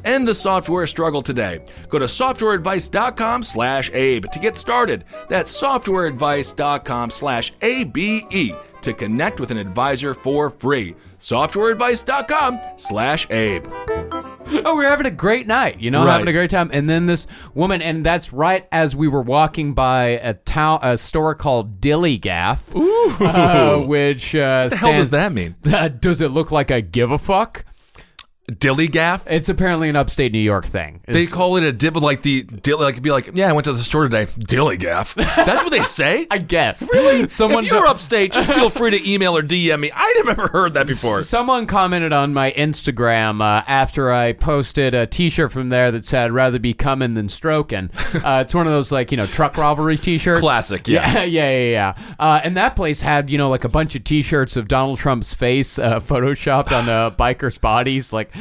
Speaker 8: End the software struggle today. Go to softwareadvice.com slash Abe to get started. That's softwareadvice.com slash ABE to connect with an advisor for free. Softwareadvice.com slash Abe.
Speaker 9: Oh, we were having a great night, you know,
Speaker 8: Right.
Speaker 9: having a great time. And then this woman, and that's right as we were walking by a town, a store called Dilly Gaff, uh, which uh,
Speaker 8: the hell does that mean?
Speaker 9: does it look like I give a fuck?
Speaker 8: Dilly gaff?
Speaker 9: It's apparently an upstate New York thing.
Speaker 8: They call it a dib, like the dilly, like it'd be like, yeah, I went to the store today. Dilly gaff. That's what they say.
Speaker 9: I guess. Really? Someone
Speaker 8: if you're upstate, just feel free to email or DM me. I'd never heard that before.
Speaker 9: Someone commented on my Instagram uh, after I posted a T-shirt from there that said "I'd rather be coming than stroking." Uh, it's one of those like you know truck rivalry T-shirts.
Speaker 8: Classic, yeah.
Speaker 9: yeah, yeah, yeah. yeah. Uh, and that place had you know like a bunch of T-shirts of Donald Trump's face uh, photoshopped on the bikers' bodies, like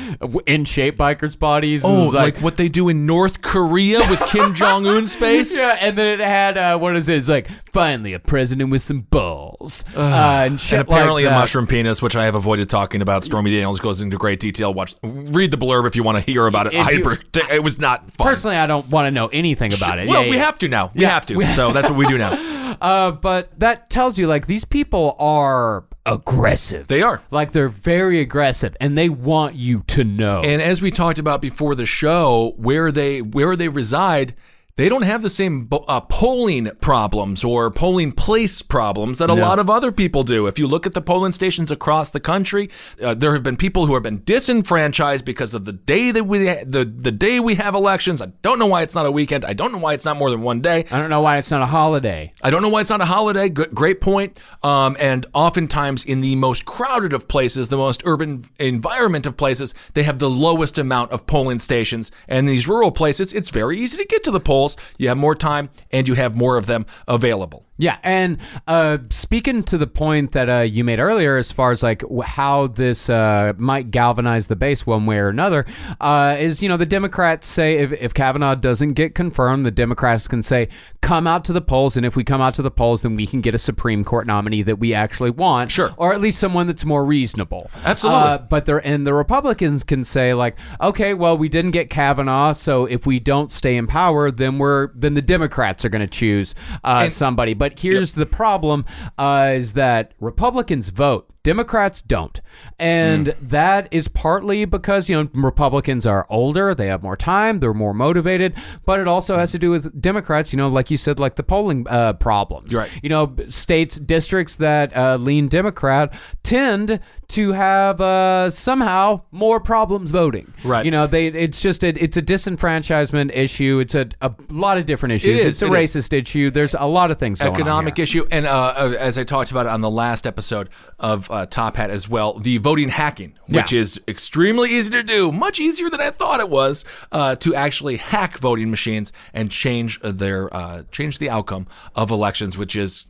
Speaker 9: in shape bikers' bodies.
Speaker 8: Oh,
Speaker 9: was
Speaker 8: like, what they do in North Korea with Kim Jong Un's face?
Speaker 9: Yeah, and then it had uh, what is it? It's like finally a president with some balls, uh, and shit
Speaker 8: And apparently
Speaker 9: like
Speaker 8: a mushroom penis, which I have avoided talking about. Stormy Daniels goes into great detail. Watch, read the blurb if you want to hear about it.
Speaker 9: If you-
Speaker 8: Hyper, it was not fun.
Speaker 9: Personally, I don't want to know anything about it.
Speaker 8: Well,
Speaker 9: Yeah,
Speaker 8: we
Speaker 9: yeah.
Speaker 8: have to now. We
Speaker 9: Yeah,
Speaker 8: have to.
Speaker 9: we-
Speaker 8: so that's what we do now.
Speaker 9: Uh, but that tells you like these people are aggressive.
Speaker 8: They are.
Speaker 9: like they're very aggressive, and they want you to know.
Speaker 8: And as we talked about before the show, where they where they reside, they don't have the same uh, polling problems or polling place problems that a
Speaker 9: No.
Speaker 8: lot of other people do. If you look at the polling stations across the country, uh, there have been people who have been disenfranchised because of the day that we the the day we have elections. I don't know why it's not a weekend. I don't know why it's not more than one day.
Speaker 9: I don't know why it's not a holiday.
Speaker 8: I don't know why it's not a holiday. Good, great point. Um, and oftentimes in the most crowded of places, the most urban environment of places, they have the lowest amount of polling stations. And in these rural places, it's very easy to get to the polls. You have more time and you have more of them available.
Speaker 9: Yeah, and uh, speaking to the point that uh, you made earlier, as far as like how this uh, might galvanize the base one way or another, uh, is you know the Democrats say if, if Kavanaugh doesn't get confirmed, the Democrats can say come out to the polls, and if we come out to the polls, then we can get a Supreme Court nominee that we actually want,
Speaker 8: Sure.
Speaker 9: or at least someone that's more reasonable.
Speaker 8: Absolutely.
Speaker 9: Uh, but they're and the Republicans can say like, okay, well we didn't get Kavanaugh, so if we don't stay in power, then we're then the Democrats are going to choose uh,
Speaker 8: And-
Speaker 9: somebody. But here's the problem: uh, is that Republicans vote. Democrats don't. And that is partly because, you know, Republicans are older, they have more time, they're more motivated, but it also has to do with Democrats, you know, like you said, like the polling uh, problems.
Speaker 8: Right.
Speaker 9: You know, states, districts that uh, lean Democrat tend to have uh, somehow more problems voting.
Speaker 8: Right.
Speaker 9: You know, they it's just a, it's a disenfranchisement issue. It's a, a lot of different issues.
Speaker 8: is,
Speaker 9: It's a
Speaker 8: it is.
Speaker 9: racist issue. There's a lot of things going on
Speaker 8: economic issue, and uh, uh, as I talked about on the last episode of uh, Top Hat as well, the voting hacking, which
Speaker 9: Yeah.
Speaker 8: is extremely easy to do, much easier than I thought it was, uh, to actually hack voting machines and change their uh, change the outcome of elections, which is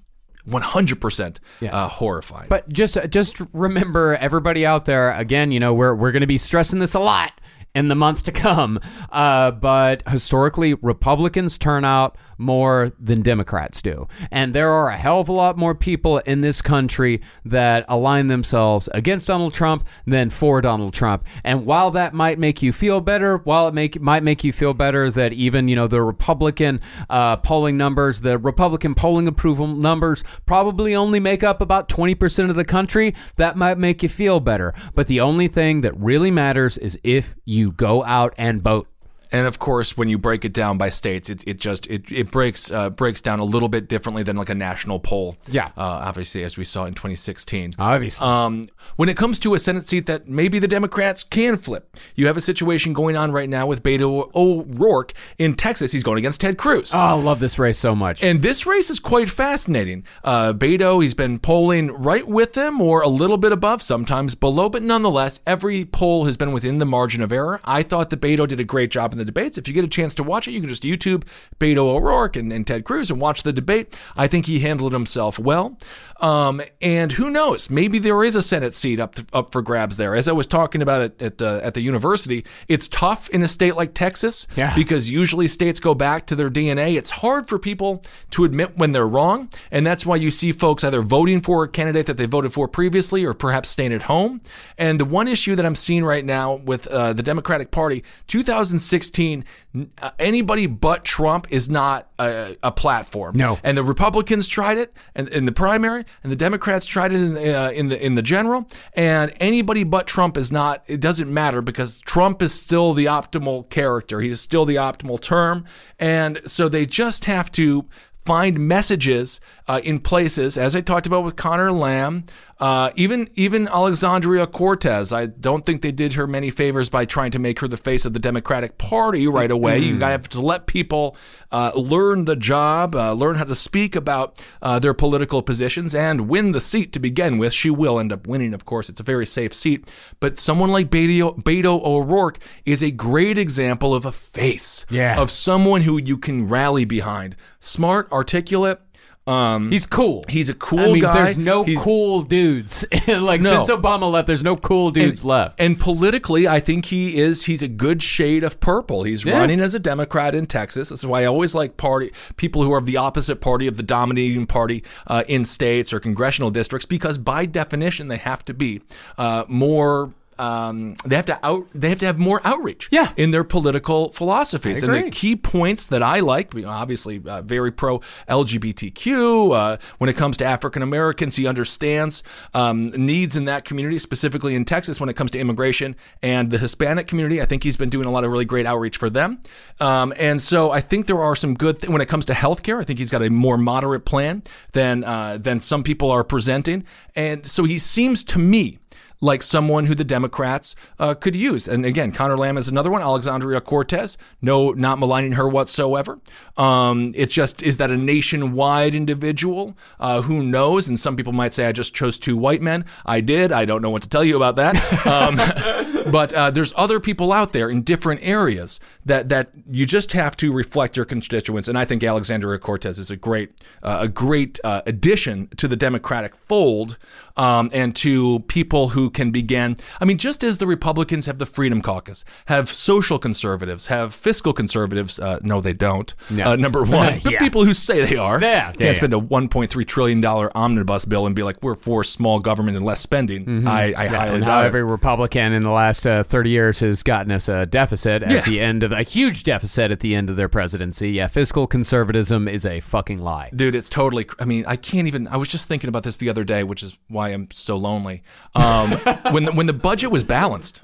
Speaker 8: 100% uh, horrifying.
Speaker 9: But just just remember, everybody out there. Again, you know, we're we're going to be stressing this a lot in the month to come. Uh, but historically, Republicans turn out more than Democrats do, and there are a hell of a lot more people in this country that align themselves against Donald Trump than for Donald Trump. And while that might make you feel better, while it make might make you feel better that even you know the Republican uh, polling numbers, the Republican polling approval numbers probably only make up about 20% of the country, that might make you feel better. But the only thing that really matters is if you go out and vote.
Speaker 8: And of course, when you break it down by states, it, it just it, it breaks uh, breaks down a little bit differently than like a national poll.
Speaker 9: Yeah.
Speaker 8: uh, obviously, as we saw in 2016.
Speaker 9: Obviously.
Speaker 8: Um, when it comes to a Senate seat that maybe the Democrats can flip, you have a situation going on right now with Beto O'Rourke in Texas. He's going against Ted Cruz.
Speaker 9: Oh, I love this race so much.
Speaker 8: And this race is quite fascinating. Uh, Beto, he's been polling right with them or a little bit above, sometimes below, but nonetheless, every poll has been within the margin of error. I thought that Beto did a great job in the debates. If you get a chance to watch it, you can just YouTube Beto O'Rourke and, and Ted Cruz and watch the debate. I think he handled himself well. Um, and who knows? Maybe there is a Senate seat up up for grabs there. As I was talking about it at uh, at the university, it's tough in a state like Texas
Speaker 9: Yeah.
Speaker 8: because usually states go back to their DNA. It's hard for people to admit when they're wrong, and that's why you see folks either voting for a candidate that they voted for previously or perhaps staying at home. And the one issue that I'm seeing right now with uh, the Democratic Party, 2016, n- uh, anybody but Trump is not a, a platform.
Speaker 9: No.
Speaker 8: And the Republicans tried it in, in the primary, and the Democrats tried it in, uh, in the in the general. And anybody but Trump is not. It doesn't matter because Trump is still the optimal character. He's still the optimal term, and so they just have to find messages uh, in places, as I talked about with Conor Lamb, uh, even even Alexandria Cortez. I don't think they did her many favors by trying to make her the face of the Democratic Party right away. You gotta have to let people uh, learn the job, uh, learn how to speak about uh, their political positions, and win the seat to begin with. She will end up winning, of course. It's a very safe seat. But someone like Beto, Beto O'Rourke is a great example of a face
Speaker 9: Yeah.
Speaker 8: of someone who you can rally behind. Smart, articulate. Um,
Speaker 9: He's cool.
Speaker 8: he's a cool
Speaker 9: I mean,
Speaker 8: guy.
Speaker 9: there's no
Speaker 8: He's-
Speaker 9: cool dudes. like
Speaker 8: No.
Speaker 9: since Obama left, there's no cool dudes
Speaker 8: and,
Speaker 9: left.
Speaker 8: And politically, I think he is. He's a good shade of purple. He's
Speaker 9: Yeah.
Speaker 8: running as a Democrat in Texas. That's why I always like party people who are of the opposite party of the dominating party uh, in states or congressional districts, because by definition, they have to be uh, more. Um, they have to out. They have to have more outreach.
Speaker 9: Yeah.
Speaker 8: in their political philosophies. And the key points that I like, you know, obviously uh, very pro LGBTQ. Uh, when it comes to African Americans, he understands um, needs in that community, specifically in Texas when it comes to immigration and the Hispanic community. I think he's been doing a lot of really great outreach for them. Um, and so I think there are some good th- when it comes to healthcare. I think he's got a more moderate plan than uh, than some people are presenting. And so he seems to me like someone who the Democrats uh, could use. And again, Conor Lamb is another one. Alexandria Cortez, no, not maligning her whatsoever. Um, it's just, is that a nationwide individual? Uh, who knows? And some people might say, I just chose two white men. I did. I don't know what to tell you about that. Um, but uh, there's other people out there in different areas that that you just have to reflect your constituents. And I think Alexandria Cortez is a great uh, a great uh, addition to the Democratic fold um, and to people who can begin. I mean, just as the Republicans have the Freedom Caucus, have social conservatives, have fiscal conservatives. Uh, no, they don't.
Speaker 9: Yeah.
Speaker 8: Uh, number one, the
Speaker 9: Yeah.
Speaker 8: people who say they are.
Speaker 9: Yeah,
Speaker 8: can't
Speaker 9: yeah,
Speaker 8: spend a 1.3 trillion dollar omnibus bill and be like, we're for small government and less spending. I, I
Speaker 9: Yeah,
Speaker 8: highly doubt
Speaker 9: every Republican in the last uh, 30 years has gotten us a deficit at
Speaker 8: Yeah.
Speaker 9: the end of a huge deficit at the end of their presidency. Yeah, fiscal conservatism is a fucking lie.
Speaker 8: Dude, it's totally. I mean, I can't even. I was just thinking about this the other day, which is why I'm so lonely. Um, when the, when the budget was balanced,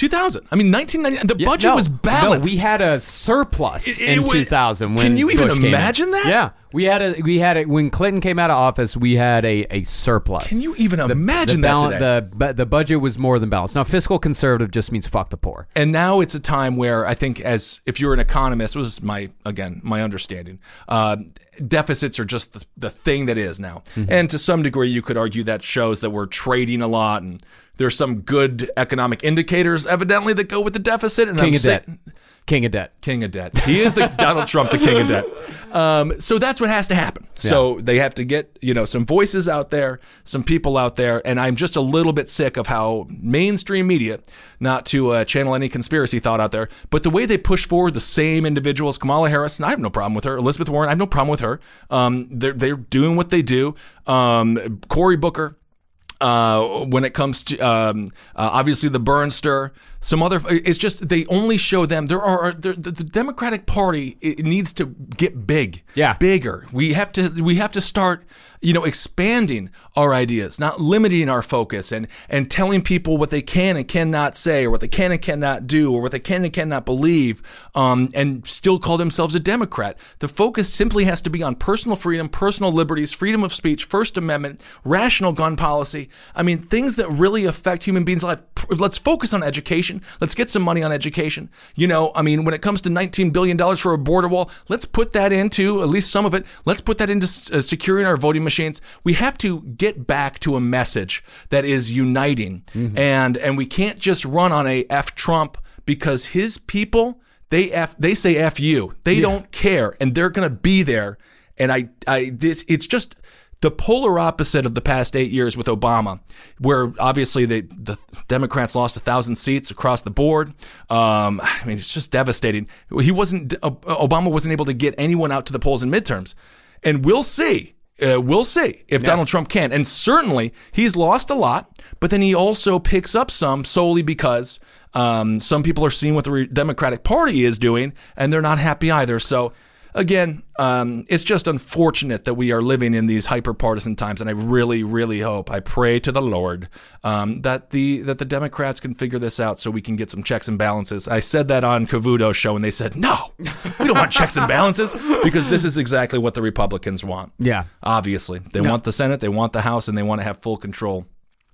Speaker 8: 2000. I mean, 1990. The budget
Speaker 9: no,
Speaker 8: was balanced.
Speaker 9: No, we had a surplus
Speaker 8: It- it
Speaker 9: in
Speaker 8: was-
Speaker 9: 2000. When
Speaker 8: Can you even
Speaker 9: Bush came
Speaker 8: imagine that?
Speaker 9: Yeah, we had a we had a when Clinton came out of office. We had a, a surplus.
Speaker 8: Can you even imagine
Speaker 9: the,
Speaker 8: that
Speaker 9: the the budget was more than balanced. Now, fiscal conservative just means fuck the poor.
Speaker 8: And now it's a time where I think, as if you're an economist, is my again my understanding. Uh, deficits are just the, the thing that is now,
Speaker 9: Mm-hmm.
Speaker 8: and to some degree, you could argue that shows that we're trading a lot, and there's some good economic indicators, evidently, that go with the deficit. And
Speaker 9: King
Speaker 8: I'm
Speaker 9: of debt. King of debt.
Speaker 8: King of debt. He is the Donald Trump, the king of debt. Um, so that's what has to happen. So they have to get you know some voices out there, some people out there, and I'm just a little bit sick of how mainstream media, not to uh, channel any conspiracy thought out there, but the way they push forward the same individuals, Kamala Harris, and I have no problem with her. Elizabeth Warren, I have no problem with her. Um, they're they're doing what they do. Um, Cory Booker uh, when it comes to um, uh, obviously the Burnster, some other. It's just they only show them. There are the, the Democratic Party. It needs to get big,
Speaker 9: Yeah.
Speaker 8: bigger. We have to we have to start, you know, expanding our ideas, not limiting our focus, and and telling people what they can and cannot say, or what they can and cannot do, or what they can and cannot believe, um, and still call themselves a Democrat. The focus simply has to be on personal freedom, personal liberties, freedom of speech, First Amendment, rational gun policy. I mean, things that really affect human beings' life. Let's focus on education. Let's get some money on education. You know, I mean, when it comes to $19 billion for a border wall, let's put that into, at least some of it, let's put that into uh, securing our voting machines. We have to get back to a message that is uniting. And, and we can't just run on a F Trump because his people, they F, they say F you. They don't care and they're going to be there. And I, I, this, it's just, the polar opposite of the past eight years with Obama, where obviously they, the Democrats lost a thousand seats across the board. Um, I mean, it's just devastating. He wasn't Obama wasn't able to get anyone out to the polls in midterms, and we'll see. Uh, we'll see if Donald Trump can. And certainly he's lost a lot, but then he also picks up some solely because um, some people are seeing what the Democratic Party is doing, and they're not happy either. So again, um, it's just unfortunate that we are living in these hyper partisan times, and I really, really hope, I pray to the Lord um, that the that the Democrats can figure this out so we can get some checks and balances. I said that on Cavuto's show, and they said, "No, we don't want checks and balances because this is exactly what the Republicans want."
Speaker 9: Yeah.
Speaker 8: obviously, they want the Senate, they want the House, and they want to have full control,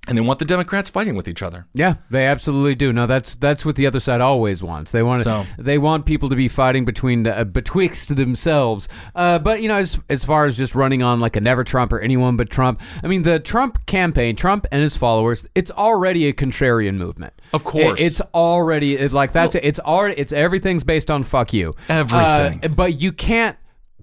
Speaker 8: and they want the Democrats fighting with each other.
Speaker 9: Yeah, they absolutely do. No, that's that's what the other side always wants. They want
Speaker 8: So-
Speaker 9: they want people to be fighting between the, uh, betwixt themselves. Uh, but you know, as as far as just running on like a never Trump or anyone but Trump, I mean, the Trump campaign, Trump and his followers, it's already a contrarian movement.
Speaker 8: Of course.
Speaker 9: It- it's already it, like that's it's already it's everything's based on fuck you.
Speaker 8: Everything.
Speaker 9: Uh, but you can't.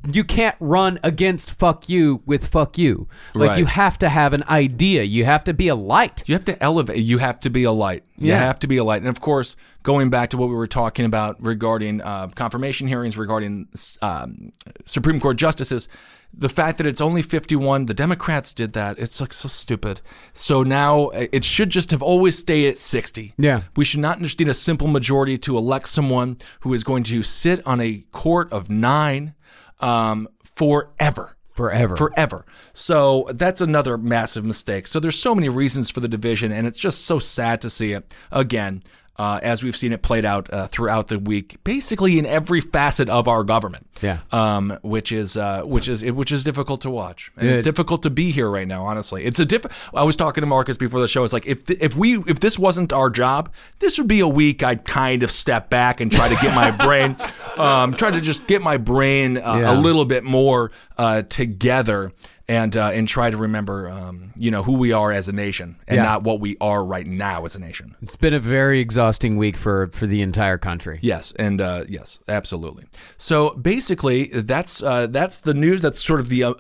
Speaker 9: You can't run against fuck you with fuck you. Like
Speaker 8: Right.
Speaker 9: you have to have an idea. You have to be a light.
Speaker 8: You have to elevate. You have to be a light. You
Speaker 9: Yeah.
Speaker 8: have to be a light. And of course, going back to what we were talking about regarding uh, confirmation hearings, regarding um, Supreme Court justices, the fact that it's only 51, the Democrats did that. It's like so stupid. So now uh, it should just have always stayed at 60.
Speaker 9: Yeah.
Speaker 8: We should not just need a simple majority to elect someone who is going to sit on a court of nine um, forever
Speaker 9: Forever.
Speaker 8: forever. So that's another massive mistake. So there's so many reasons for the division, and it's just so sad to see it again. Uh, as we've seen it played out uh, throughout the week, basically in every facet of our government,
Speaker 9: Yeah.
Speaker 8: um, which is uh, which is which is difficult to watch, and it's difficult to be here right now. Honestly, it's a diff. I was talking to Marcus before the show. It's like if th- if we if this wasn't our job, this would be a week I'd kind of step back and try to get my brain, um, try to just get my brain uh,
Speaker 9: Yeah.
Speaker 8: a little bit more uh, together and uh, and try to remember, um, you know, who we are as a nation, and
Speaker 9: Yeah.
Speaker 8: not what we are right now as a nation.
Speaker 9: It's been a very exhausting week for for the entire country.
Speaker 8: Yes, and uh, yes, absolutely. So basically, that's uh, that's the news. That's sort of the uh,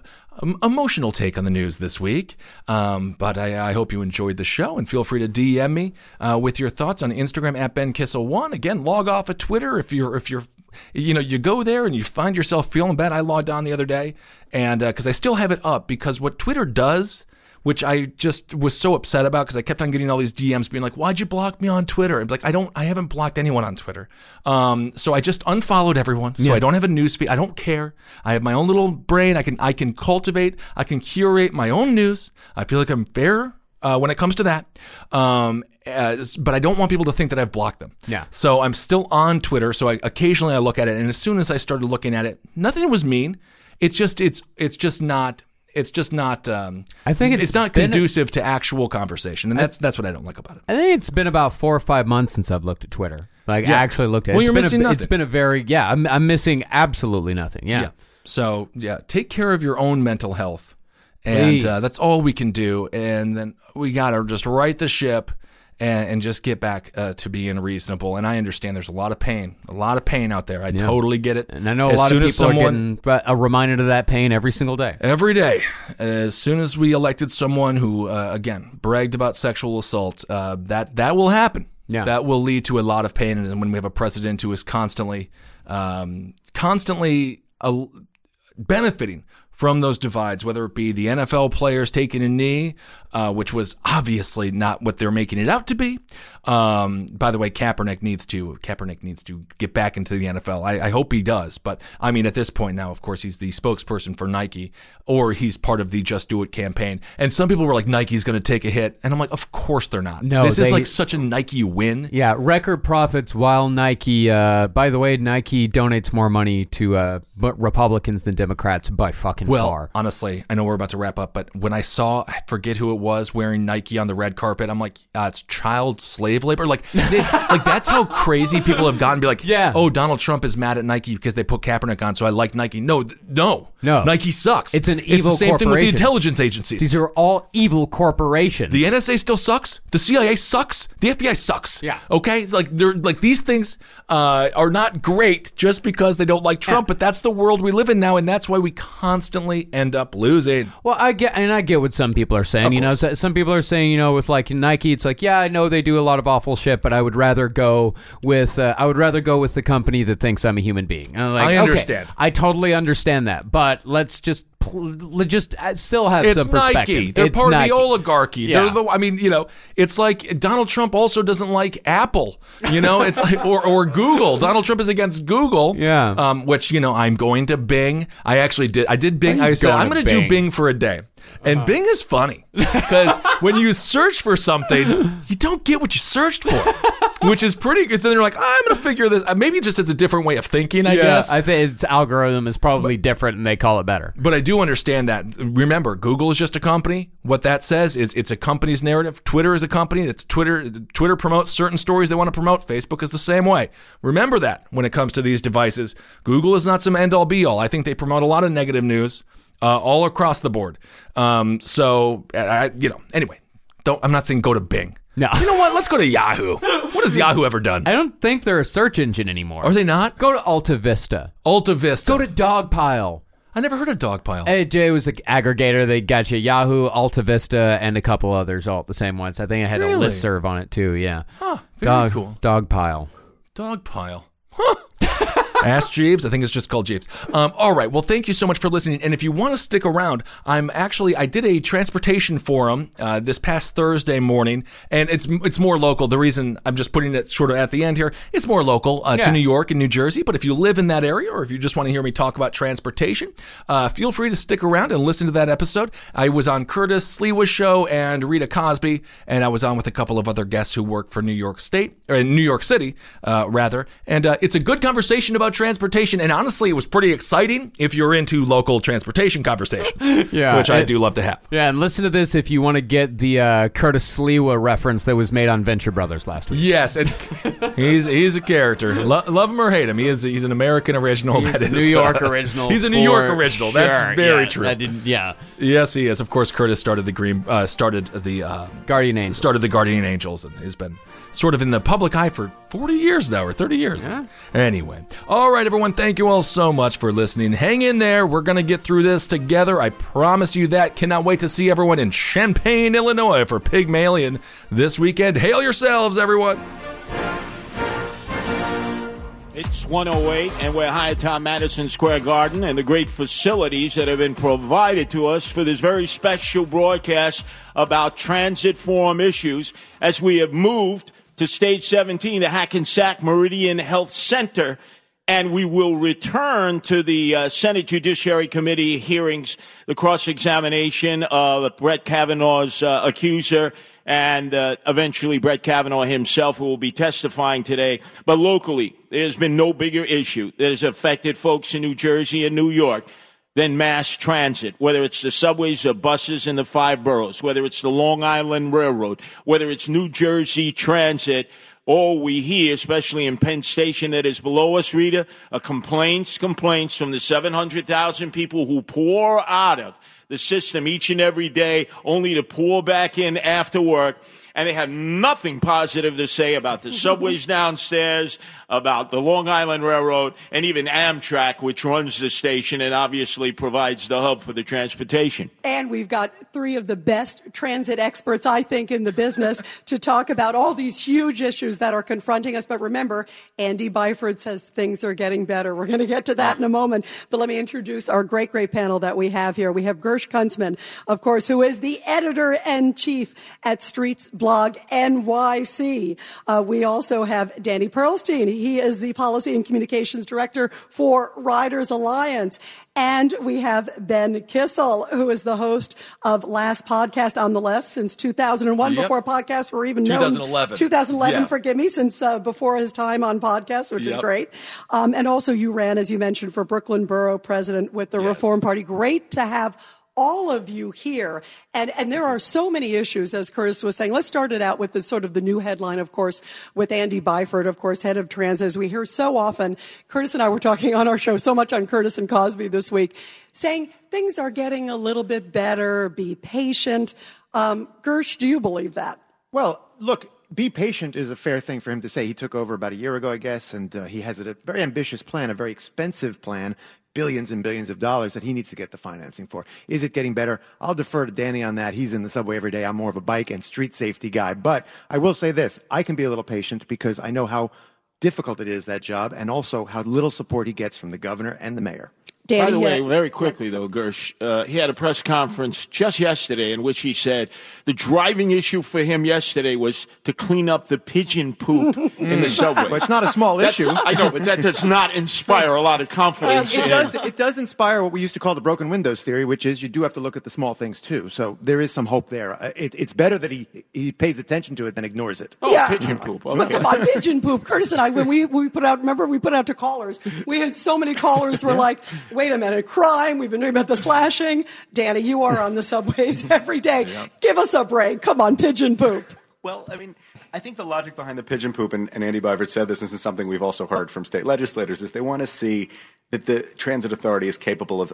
Speaker 8: emotional take on the news this week. Um, but I, I hope you enjoyed the show, and feel free to DM me uh, with your thoughts on Instagram at Ben Kissel One. Again, log off of Twitter if you're if you're you know you go there and you find yourself feeling bad. I logged on the other day, and because I still have it up because what Twitter does which I just was so upset about because I kept on getting all these DMs being like, "Why'd you block me on Twitter?" And like, I don't, I haven't blocked anyone on Twitter. Um, so I just unfollowed everyone. So I don't have a news feed. I don't care. I have my own little brain. I can, I can cultivate. I can curate my own news. I feel like I'm fair. Uh, when it comes to that, um, as, but I don't want people to think that I've blocked them.
Speaker 9: Yeah.
Speaker 8: So I'm still on Twitter. So I occasionally I look at it, and as soon as I started looking at it, nothing was mean. It's just it's it's just not it's just not. Um,
Speaker 9: I think it's
Speaker 8: it's not conducive to actual conversation, and that's that's what I don't like about it.
Speaker 9: I think it's been about four or five months since I've looked at Twitter. Like
Speaker 8: Yeah.
Speaker 9: actually looked at.
Speaker 8: Well,
Speaker 9: It's
Speaker 8: you're
Speaker 9: been
Speaker 8: missing
Speaker 9: a,
Speaker 8: nothing.
Speaker 9: It's been a very yeah. I'm I'm missing absolutely nothing. Yeah.
Speaker 8: Yeah. So yeah, take care of your own mental health, and uh, that's all we can do. And then we gotta just right the ship. And, and just get back uh, to being reasonable. And I understand there's a lot of pain, a lot of pain out there. I totally get it.
Speaker 9: And I know a
Speaker 8: As
Speaker 9: lot of people
Speaker 8: someone,
Speaker 9: are getting reminded of that pain every single day.
Speaker 8: Every day, as soon as we elected someone who, uh, again, bragged about sexual assault, uh, that that will happen.
Speaker 9: Yeah.
Speaker 8: that will lead to a lot of pain. And when we have a president who is constantly, um, constantly uh, benefiting from those divides, whether it be the NFL players taking a knee, uh, which was obviously not what they're making it out to be. Um, by the way, Kaepernick needs to Kaepernick needs to get back into the NFL. I, I hope he does, but I mean, at this point now, of course, he's the spokesperson for Nike, or he's part of the Just Do It campaign. And some people were like, Nike's going to take a hit, and I'm like, of course they're not.
Speaker 9: No,
Speaker 8: this
Speaker 9: they-
Speaker 8: is like such a Nike win.
Speaker 9: Yeah, record profits while Nike. Uh, by the way, Nike donates more money to uh, Republicans than Democrats by fucking
Speaker 8: Well,
Speaker 9: far.
Speaker 8: honestly, I know we're about to wrap up, but when I saw, I forget who it was wearing Nike on the red carpet, I'm like, uh, it's child slave labor. Like, they, like that's how crazy people have gotten. Be like,
Speaker 9: Yeah.
Speaker 8: oh, Donald Trump is mad at Nike because they put Kaepernick on, so I like Nike. No, th- no,
Speaker 9: No.
Speaker 8: Nike sucks.
Speaker 9: It's an
Speaker 8: It's
Speaker 9: evil
Speaker 8: the same thing with the
Speaker 9: corporation.
Speaker 8: intelligence agencies.
Speaker 9: These are all evil corporations.
Speaker 8: The NSA still sucks. The CIA sucks. The FBI sucks.
Speaker 9: Yeah.
Speaker 8: Okay. It's like they're like these things uh, are not great just because they don't like Trump, but that's the world we live in now, and that's why we constantly end up losing.
Speaker 9: Well, I get, and I get what some people are saying. You know, so- some people are saying, you know, with like Nike, it's like, yeah, I know they do a lot of awful shit, but I would rather go with, uh, I would rather go with the company that thinks I'm a human being. Like,
Speaker 8: I
Speaker 9: okay,
Speaker 8: understand.
Speaker 9: I totally understand that, but let's just, pl- just uh, still have
Speaker 8: It's
Speaker 9: some perspective.
Speaker 8: Nike. They're
Speaker 9: It's
Speaker 8: part
Speaker 9: Nike.
Speaker 8: of the oligarchy.
Speaker 9: Yeah.
Speaker 8: They're the. I mean, you know, it's like Donald Trump also doesn't like Apple. You know, it's like or or Google. Donald Trump is against Google.
Speaker 9: Yeah.
Speaker 8: Um, which you know, I'm going to Bing. I actually did. I did Bing.
Speaker 9: Why are you
Speaker 8: I said I'm going to do?
Speaker 9: Bing
Speaker 8: for a day. And uh-huh. Bing is funny because when you search for something, you don't get what you searched for, which is pretty good. So they're like, ah, I'm going to figure this. Maybe just as a different way of thinking, I
Speaker 9: Yeah,
Speaker 8: guess.
Speaker 9: I think its algorithm is probably different, and they call it better.
Speaker 8: But I do understand that. Remember, Google is just a company. What that says is it's a company's narrative. Twitter is a company. It's Twitter. Twitter promotes certain stories they want to promote. Facebook is the same way. Remember that when it comes to these devices. Google is not some end all be all. I think they promote a lot of negative news uh, all across the board. Um, so, I, you know, anyway, don't. I'm not saying go to Bing.
Speaker 9: No.
Speaker 8: You know what? Let's go to Yahoo. What has Yahoo ever done?
Speaker 9: I don't think they're a search engine anymore.
Speaker 8: Are they not?
Speaker 9: Go to Alta Vista.
Speaker 8: Alta Vista.
Speaker 9: Go to Dogpile.
Speaker 8: I never heard of Dogpile.
Speaker 9: AJ was an aggregator. They got you Yahoo, Alta Vista, and a couple others all at the same once. I think I had
Speaker 8: Really?
Speaker 9: a listserv on it too. Yeah.
Speaker 8: Huh, very
Speaker 9: Dog,
Speaker 8: cool.
Speaker 9: Dogpile.
Speaker 8: Dogpile. Huh. Ask Jeeves. I think it's just called Jeeves. Um, all right. Well, thank you so much for listening. And if you want to stick around, I'm actually I did a transportation forum uh, this past Thursday morning, and it's it's more local. The reason I'm just putting it sort of at the end here, it's more local uh,
Speaker 9: Yeah.
Speaker 8: to New York and New Jersey. But if you live in that area, or if you just want to hear me talk about transportation, uh, feel free to stick around and listen to that episode. I was on Curtis Sliwa's show and Rita Cosby, and I was on with a couple of other guests who work for New York State or New York City, uh, rather. And uh, it's a good conversation about about transportation, and honestly, it was pretty exciting if you're into local transportation conversations,
Speaker 9: Yeah,
Speaker 8: which I do love to have.
Speaker 9: Yeah, and listen to this if you want to get the uh, Curtis Sliwa reference that was made on Venture Brothers last week.
Speaker 8: Yes, and he's he's a character. Lo- love him or hate him, he is he's an American original.
Speaker 9: He's
Speaker 8: that is,
Speaker 9: New York original.
Speaker 8: He's a New York original. That's very
Speaker 9: yes,
Speaker 8: true.
Speaker 9: I didn't, yeah,
Speaker 8: Yes, he is. Of course, Curtis started the Green, uh, started the uh,
Speaker 9: Guardian Angel.
Speaker 8: started the Guardian Angels, and he's been sort of in the public eye for 40 years now, or 30 years. Anyway, all right, everyone, thank you all so much for listening. Hang in there. We're gonna get through this together. I promise you that. Cannot wait to see everyone in Champaign, Illinois, for Pygmalion this weekend. Hail yourselves, everyone.
Speaker 10: It's 108, and we're high atop Madison Square Garden and the great facilities that have been provided to us for this very special broadcast about transit forum issues as we have moved to stage 17, the Hackensack Meridian Health Center. And we will return to the uh, Senate Judiciary Committee hearings, the cross examination of Brett Kavanaugh's uh, accuser and uh, eventually Brett Kavanaugh himself, who will be testifying today. But locally, there's been no bigger issue that has affected folks in New Jersey and New York than mass transit, whether it's the subways or buses in the five boroughs, whether it's the Long Island Railroad, whether it's New Jersey Transit. All we hear, especially in Penn Station that is below us, Rita, are complaints, complaints from the 700,000 people who pour out of the system each and every day, only to pour back in after work. And they have nothing positive to say about the subways downstairs, about the Long Island Railroad, and even Amtrak, which runs the station and obviously provides the hub for the transportation.
Speaker 11: And we've got three of the best transit experts, I think, in the business to talk about all these huge issues that are confronting us. But remember, Andy Byford says things are getting better. We're going to get to that in a moment. But let me introduce our great, great panel that we have here. We have Gersh Kuntzman, of course, who is the editor and chief at Streets Blog NYC. Uh, we also have Danny Pearlstein. He is the policy and communications director for Riders Alliance. And we have Ben Kissel, who is the host of Last Podcast on the Left since 2001,
Speaker 8: Yep.
Speaker 11: before podcasts were even known.
Speaker 8: 2011.
Speaker 11: 2011,
Speaker 8: Yeah.
Speaker 11: forgive me, since uh, before his time on podcasts, which is great. Um, and also, you ran, as you mentioned, for Brooklyn Borough President with the Reform Party. Great to have all of you here. And, and there are so many issues, as Curtis was saying. Let's start it out with the sort of the new headline, of course, with Andy Byford, of course, head of trans, as we hear so often. Curtis and I were talking on our show so much on Curtis and Cosby this week, saying things are getting a little bit better, be patient. Um, Gersh, do you believe that?
Speaker 12: Well, look, be patient is a fair thing for him to say. He took over about a year ago, I guess, and uh, he has a very ambitious plan, a very expensive plan, billions and billions of dollars that he needs to get the financing for. Is it getting better? I'll defer to Danny on that. He's in the subway every day. I'm more of a bike and street safety guy. But I will say this I can be a little patient because I know how difficult it is, that job, and also how little support he gets from the governor and the mayor.
Speaker 10: By the way, very quickly though, Gersh, uh, he had a press conference just yesterday in which he said the driving issue for him yesterday was to clean up the pigeon poop in the subway.
Speaker 12: Well, it's not a small
Speaker 10: That-
Speaker 12: issue.
Speaker 10: I know, but that does not inspire a lot of confidence.
Speaker 12: it
Speaker 10: in-
Speaker 12: does. It does inspire what we used to call the broken windows theory, which is you do have to look at the small things too. So there is some hope there. Uh, It, it's better that he he pays attention to it than ignores it.
Speaker 10: Oh,
Speaker 11: Yeah.
Speaker 10: pigeon poop.
Speaker 11: Look
Speaker 10: Okay.
Speaker 11: at my pigeon poop. Curtis and I, when we, we put out, remember we put out to callers, we had so many callers were like, wait a minute, crime. We've been doing about the slashing. Danny, you are on the subways every day. Give us a break. Come on, pigeon poop.
Speaker 13: Well, I mean, I think the logic behind the pigeon poop, and, and Andy Byford said this, this is something we've also heard from state legislators, is they want to see that the transit authority is capable of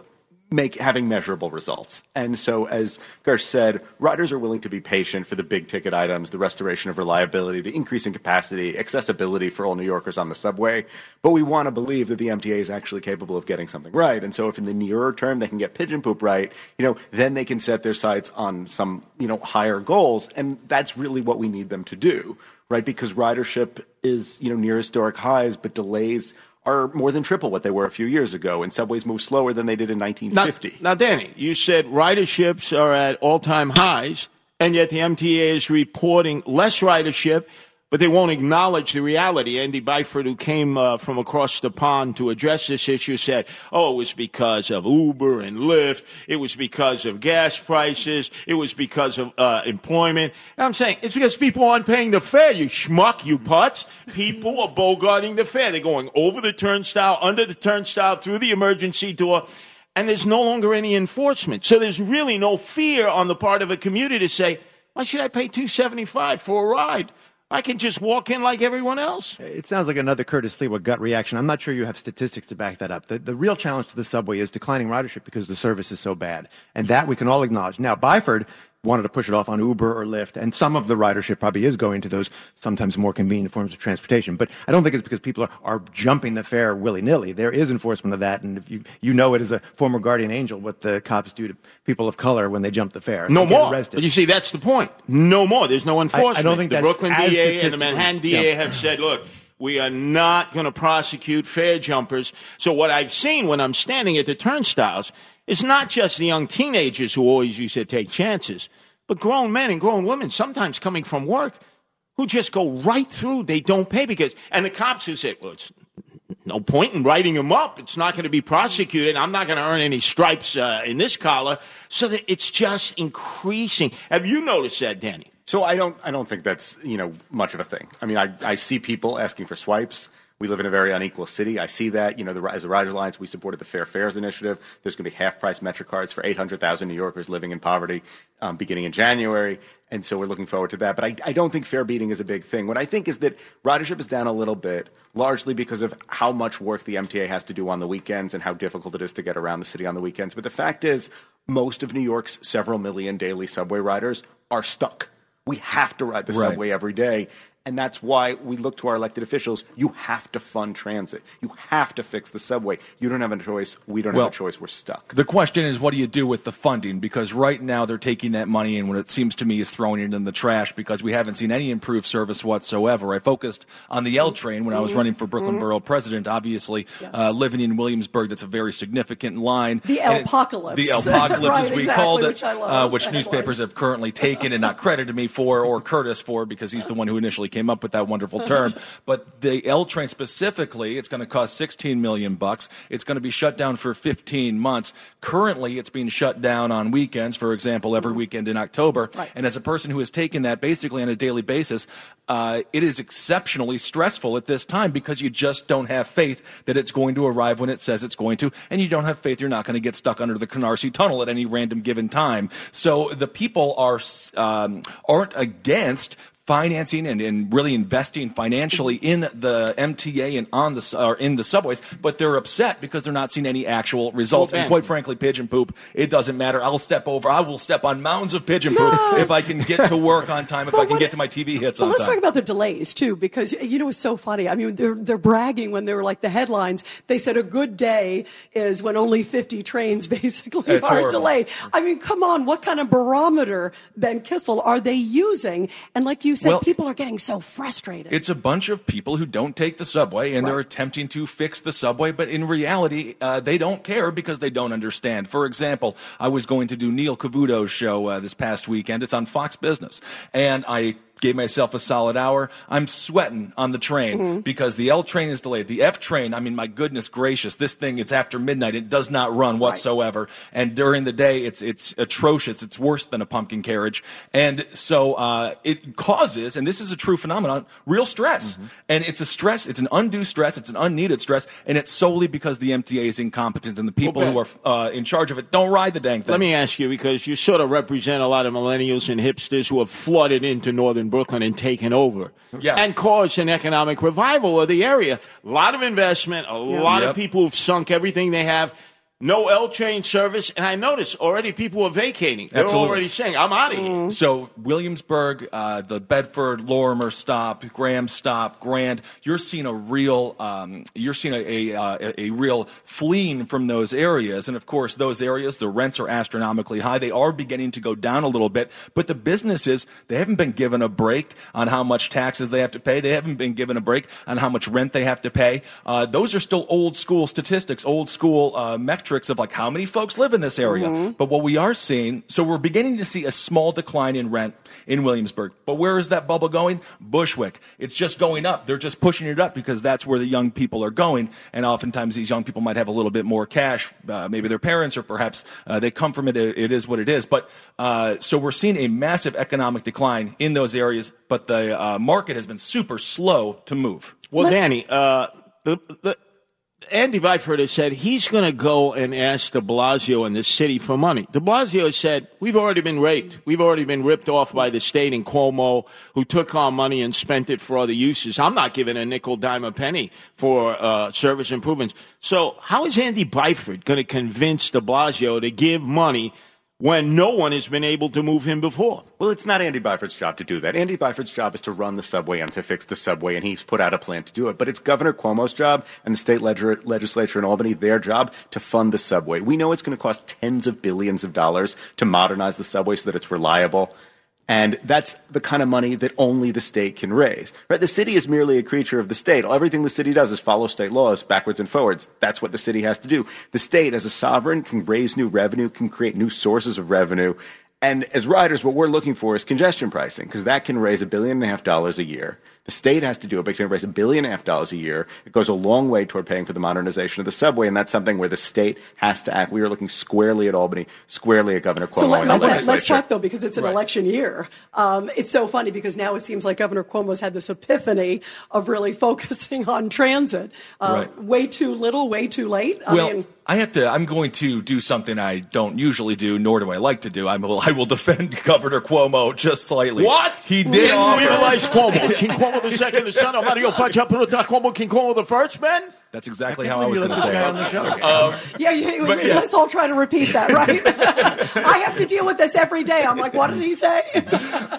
Speaker 13: make having measurable results. And so, as Gersh said, riders are willing to be patient for the big ticket items, the restoration of reliability, the increase in capacity, accessibility for all New Yorkers on the subway. But we want to believe that the MTA is actually capable of getting something right. And so, if in the nearer term they can get pigeon poop right, you know, then they can set their sights on some, you know, higher goals. And that's really what we need them to do, right? Because ridership is, you know, near historic highs, but delays are more than triple what they were a few years ago, and subways move slower than they did in 1950.
Speaker 10: Now, now, Danny, you said riderships are at all time highs, and yet the MTA is reporting less ridership, but they won't acknowledge the reality. Andy Byford, who came uh, from across the pond to address this issue, said, oh, it was because of Uber and Lyft. It was because of gas prices. It was because of uh, employment. And I'm saying it's because people aren't paying the fare, you schmuck, you putz. People are bogarting the fare. They're going over the turnstile, under the turnstile, through the emergency door and there's no longer any enforcement. So there's really no fear on the part of a commuter to say, why should I pay 275 for a ride? I can just walk in like everyone else.
Speaker 12: It sounds like another Curtis Sliwa gut reaction. I'm not sure you have statistics to back that up. The, the real challenge to the subway is declining ridership because the service is so bad. And that we can all acknowledge. Now, Byford wanted to push it off on Uber or Lyft, and some of the ridership probably is going to those sometimes more convenient forms of transportation. But I don't think it's because people are, are jumping the fare willy nilly. There is enforcement of that, and if you you know it as a former guardian angel what the cops do to people of color when they jump the fare.
Speaker 10: No more.
Speaker 12: Arrested.
Speaker 10: But you see, that's the point. No more. There's no enforcement.
Speaker 12: I don't think
Speaker 10: the Brooklyn DA and the Manhattan DA
Speaker 12: yeah.
Speaker 10: have said, look, we are not going to prosecute fare jumpers. So what I've seen when I'm standing at the turnstiles is not just the young teenagers who always used to take chances, but grown men and grown women, sometimes coming from work, who just go right through. They don't pay because, and the cops who say, well, it's no point in writing them up. It's not going to be prosecuted. I'm not going to earn any stripes uh, in this collar. So that it's just increasing. Have you noticed that, Danny?
Speaker 13: So I don't I don't think that's you know much of a thing. I mean, I, I see people asking for swipes. We live in a very unequal city. I see that. You know, the, as the Riders Alliance, we supported the Fair Fares initiative. There's going to be half price MetroCards for 800,000 New Yorkers living in poverty um, beginning in January. And so we're looking forward to that. But I, I don't think fare beating is a big thing. What I think is that ridership is down a little bit, largely because of how much work the MTA has to do on the weekends and how difficult it is to get around the city on the weekends. But the fact is, most of New York's several million daily subway riders are stuck. We have to ride the
Speaker 8: Right.
Speaker 13: subway every day. And that's why we look to our elected officials. You have to fund transit. You have to fix the subway. You don't have a choice. We don't
Speaker 8: Well,
Speaker 13: have a choice. We're stuck.
Speaker 8: The question is, what do you do with the funding? Because right now they're taking that money and what it seems to me is throwing it in the trash because we haven't seen any improved service whatsoever. I focused on the L train when I was
Speaker 11: Mhm.
Speaker 8: running for Brooklyn
Speaker 11: Mhm.
Speaker 8: Borough President. Obviously, uh, living in Williamsburg, that's a very significant line.
Speaker 11: The
Speaker 8: And-
Speaker 11: Alpocalypse.
Speaker 8: The apocalypse,
Speaker 11: Right,
Speaker 8: as we
Speaker 11: exactly,
Speaker 8: called it,
Speaker 11: which love,
Speaker 8: uh, which newspapers have currently taken and not credited me for, or Curtis for, because he's the one who initially came up with that wonderful term. But the L train specifically, it's going to cost 16 million bucks. It's going to be shut down for 15 months. Currently, it's being shut down on weekends, for example, every weekend in October. And as a person who has taken that basically on a daily basis, uh, it is exceptionally stressful at this time because you just don't have faith that it's going to arrive when it says it's going to, and you don't have faith you're not going to get stuck under the Canarsie Tunnel at any random given time. So the people are um, aren't against financing and, and really investing financially in the MTA and on the or in the subways, but they're upset because they're not seeing any actual results.
Speaker 10: Well,
Speaker 8: and quite frankly, pigeon poop, it doesn't matter. I'll step over. I will step on mounds of pigeon poop if I can get to work on time, if I can get to my TV hits
Speaker 11: Well,
Speaker 8: on
Speaker 11: let's
Speaker 8: time.
Speaker 11: talk about the delays too, because you know it's so funny. I mean, they're they're bragging when they were like the headlines. They said a good day is when only 50 trains basically
Speaker 8: It's
Speaker 11: are
Speaker 8: horrible.
Speaker 11: delayed. I mean, come on, what kind of barometer, Ben Kissel, are they using? And like you
Speaker 8: Well-
Speaker 11: people are getting so frustrated.
Speaker 8: It's a bunch of people who don't take the subway and they're attempting to fix the subway, but in reality, uh, they don't care because they don't understand. For example, I was going to do Neil Cavuto's show uh, this past weekend. It's on Fox Business. And I gave myself a solid hour. I'm sweating on the train
Speaker 14: Mhm.
Speaker 8: because the L train is delayed. The F train, I mean, my goodness gracious, this thing, it's after midnight. It does not run whatsoever. And during the day, it's, it's atrocious. It's worse than a pumpkin carriage. And so, uh, it causes, and this is a true phenomenon, real stress. And it's a stress, it's an undue stress, it's an unneeded stress, and it's solely because the MTA is incompetent and the people who are, uh, in charge of it don't ride the dang thing.
Speaker 10: Let me ask you, because you sort of represent a lot of millennials and hipsters who have flooded into northern Brooklyn and taken over
Speaker 8: Yeah.
Speaker 10: and caused an economic revival of the area. A lot of investment, a
Speaker 8: Yeah.
Speaker 10: lot
Speaker 8: Yep.
Speaker 10: of people who've sunk everything they have. No L train service, and I notice already people are vacating. They're
Speaker 8: Absolutely.
Speaker 10: already saying, "I'm out of here."
Speaker 8: So Williamsburg, uh, the Bedford, Lorimer stop, Graham stop, Grand, you're seeing a real, um, you're seeing a, a, a, a real fleeing from those areas. And of course, those areas, the rents are astronomically high. They are beginning to go down a little bit, but the businesses, they haven't been given a break on how much taxes they have to pay. They haven't been given a break on how much rent they have to pay. Uh, those are still old school statistics, old school uh, metrics metrics of like how many folks live in this area. But what we are seeing, so we're beginning to see a small decline in rent in Williamsburg. But where is that bubble going? Bushwick. It's just going up. They're just pushing it up because that's where the young people are going. And oftentimes these young people might have a little bit more cash, uh, maybe their parents or perhaps uh, they come from it. It it is what it is. But uh, so we're seeing a massive economic decline in those areas, but the uh, market has been super slow to move.
Speaker 10: Well, Danny, uh, the, the, Andy Byford has said he's going to go and ask de Blasio and the city for money. De Blasio has said, We've already been raped. We've already been ripped off by the state and Cuomo, who took our money and spent it for other uses. I'm not giving a nickel, dime, a penny for uh, service improvements. So, how is Andy Byford going to convince de Blasio to give money when no one has been able to move him before?
Speaker 13: Well, it's not Andy Byford's job to do that. Andy Byford's job is to run the subway and to fix the subway, and he's put out a plan to do it. But it's Governor Cuomo's job and the state legislature in Albany, their job to fund the subway. We know it's going to cost tens of billions of dollars to modernize the subway so that it's reliable. And that's the kind of money that only the state can raise. Right? The city is merely a creature of the state. Everything the city does is follow state laws backwards and forwards. That's what the city has to do. The state, as a sovereign, can raise new revenue, can create new sources of revenue. And as riders, what we're looking for is congestion pricing, because that can raise a billion and a half dollars a year. The state has to do it, but it can raise a billion and a half dollars a year. It goes a long way toward paying for the modernization of the subway, and that's something where the state has to act. We are looking squarely at Albany, squarely at Governor Cuomo
Speaker 11: So let, let's,
Speaker 13: legislature.
Speaker 11: let's talk though, because it's an election year. Um, it's so funny because now it seems like Governor Cuomo's had this epiphany of really focusing on transit. Uh,
Speaker 8: Right.
Speaker 11: Way too little, way too late. I
Speaker 8: well,
Speaker 11: mean,
Speaker 8: I have to. I'm going to do something I don't usually do, nor do I like to do. I will. I will defend Governor Cuomo just slightly.
Speaker 10: What?
Speaker 8: he did?
Speaker 10: Can
Speaker 8: offer-
Speaker 10: realize Cuomo? King Cuomo the second, the son of Mario Faccia Peruta Cuomo, King Cuomo the first, man?
Speaker 8: That's exactly
Speaker 12: I
Speaker 8: how I was going to say. it.
Speaker 12: on the show.
Speaker 8: Um,
Speaker 11: yeah, you,
Speaker 8: but yeah.
Speaker 11: let's all try to repeat that, right? I have to deal with this every day. I'm like, what did he say?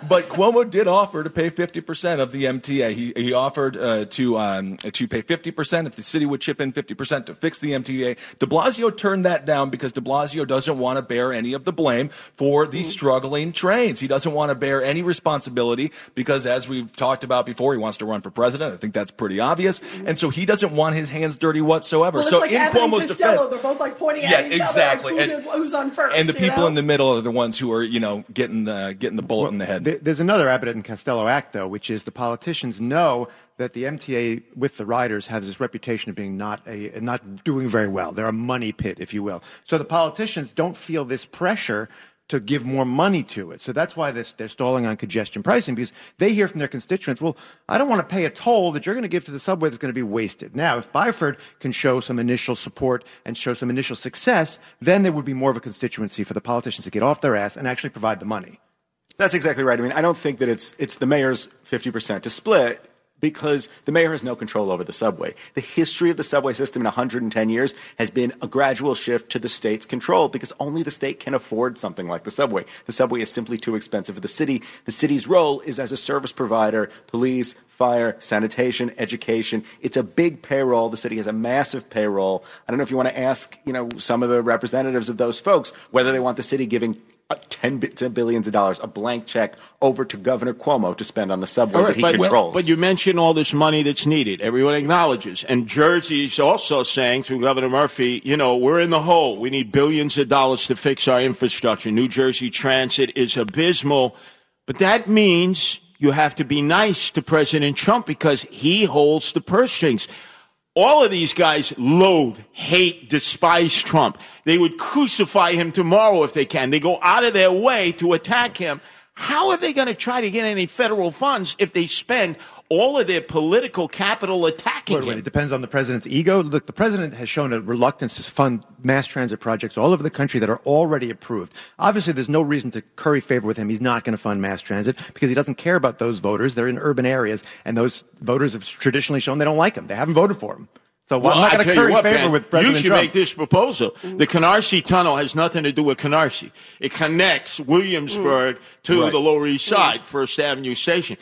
Speaker 8: but Cuomo did offer to pay 50% of the MTA. He, he offered uh, to um, to pay 50% if the city would chip in 50% to fix the MTA. De Blasio turned that down because De Blasio doesn't want to bear any of the blame for the struggling trains. He doesn't want to bear any responsibility because, as we've talked about before, he wants to run for president. I think that's pretty obvious. And so he doesn't want his hands dirty whatsoever.
Speaker 11: Well, it's
Speaker 8: so
Speaker 11: like
Speaker 8: in
Speaker 11: Abbott and
Speaker 8: Cuomo's
Speaker 11: Costello.
Speaker 8: defense,
Speaker 11: They're both like pointing
Speaker 8: Yes,
Speaker 11: at each
Speaker 8: exactly.
Speaker 11: other. Like, who
Speaker 8: And-
Speaker 11: did, who's on first?
Speaker 8: and the people
Speaker 11: know?
Speaker 8: in the middle are the ones who are, you know, getting the getting the bullet in the head.
Speaker 12: There- There's another Abbott and Costello act, though, which is the politicians know that the MTA with the riders has this reputation of being not a not doing very well. They're a money pit, if you will. So the politicians don't feel this pressure to give more money to it. So that's why this, they're stalling on congestion pricing because they hear from their constituents, well, I don't want to pay a toll that you're going to give to the subway that's going to be wasted. Now, if Byford can show some initial support and show some initial success, then there would be more of a constituency for the politicians to get off their ass and actually provide the money.
Speaker 13: That's exactly right. I mean, I don't think that it's it's the mayor's 50% to split because the mayor has no control over the subway. The history of the subway system in 110 years has been a gradual shift to the state's control because only the state can afford something like the subway. The subway is simply too expensive for the city. The city's role is as a service provider, police, fire, sanitation, education. It's a big payroll. The city has a massive payroll. I don't know if you want to ask, you know, some of the representatives of those folks whether they want the city giving uh, 10 bi- 10 billions of dollars, a blank check over to Governor Cuomo to spend on the subway
Speaker 10: All
Speaker 13: that he
Speaker 10: but,
Speaker 13: controls.
Speaker 10: but you mention all this money that's needed. Everyone acknowledges. And Jersey's also saying through Governor Murphy, you know, we're in the hole. We need billions of dollars to fix our infrastructure. New Jersey transit is abysmal. But that means you have to be nice to President Trump because he holds the purse strings. All of these guys loathe, hate, despise Trump. They would crucify him tomorrow if they can. They go out of their way to attack him. How are they going to try to get any federal funds if they spend all of their political capital attacking
Speaker 12: Wait, wait,
Speaker 10: him?
Speaker 12: it depends on the president's ego. Look, the president has shown a reluctance to fund mass transit projects all over the country that are already approved. Obviously, there's no reason to curry favor with him. He's not going to fund mass transit because he doesn't care about those voters. They're in urban areas, and those voters have traditionally shown they don't like him. They haven't voted for him. So
Speaker 10: Well,
Speaker 12: I'm not going to curry
Speaker 10: what,
Speaker 12: favor
Speaker 10: man,
Speaker 12: with President
Speaker 10: You should
Speaker 12: Trump.
Speaker 10: make this proposal. The Canarsie Tunnel has nothing to do with Canarsie. It connects Williamsburg mm. to
Speaker 8: Right.
Speaker 10: the Lower East mm. Side, First Avenue Station.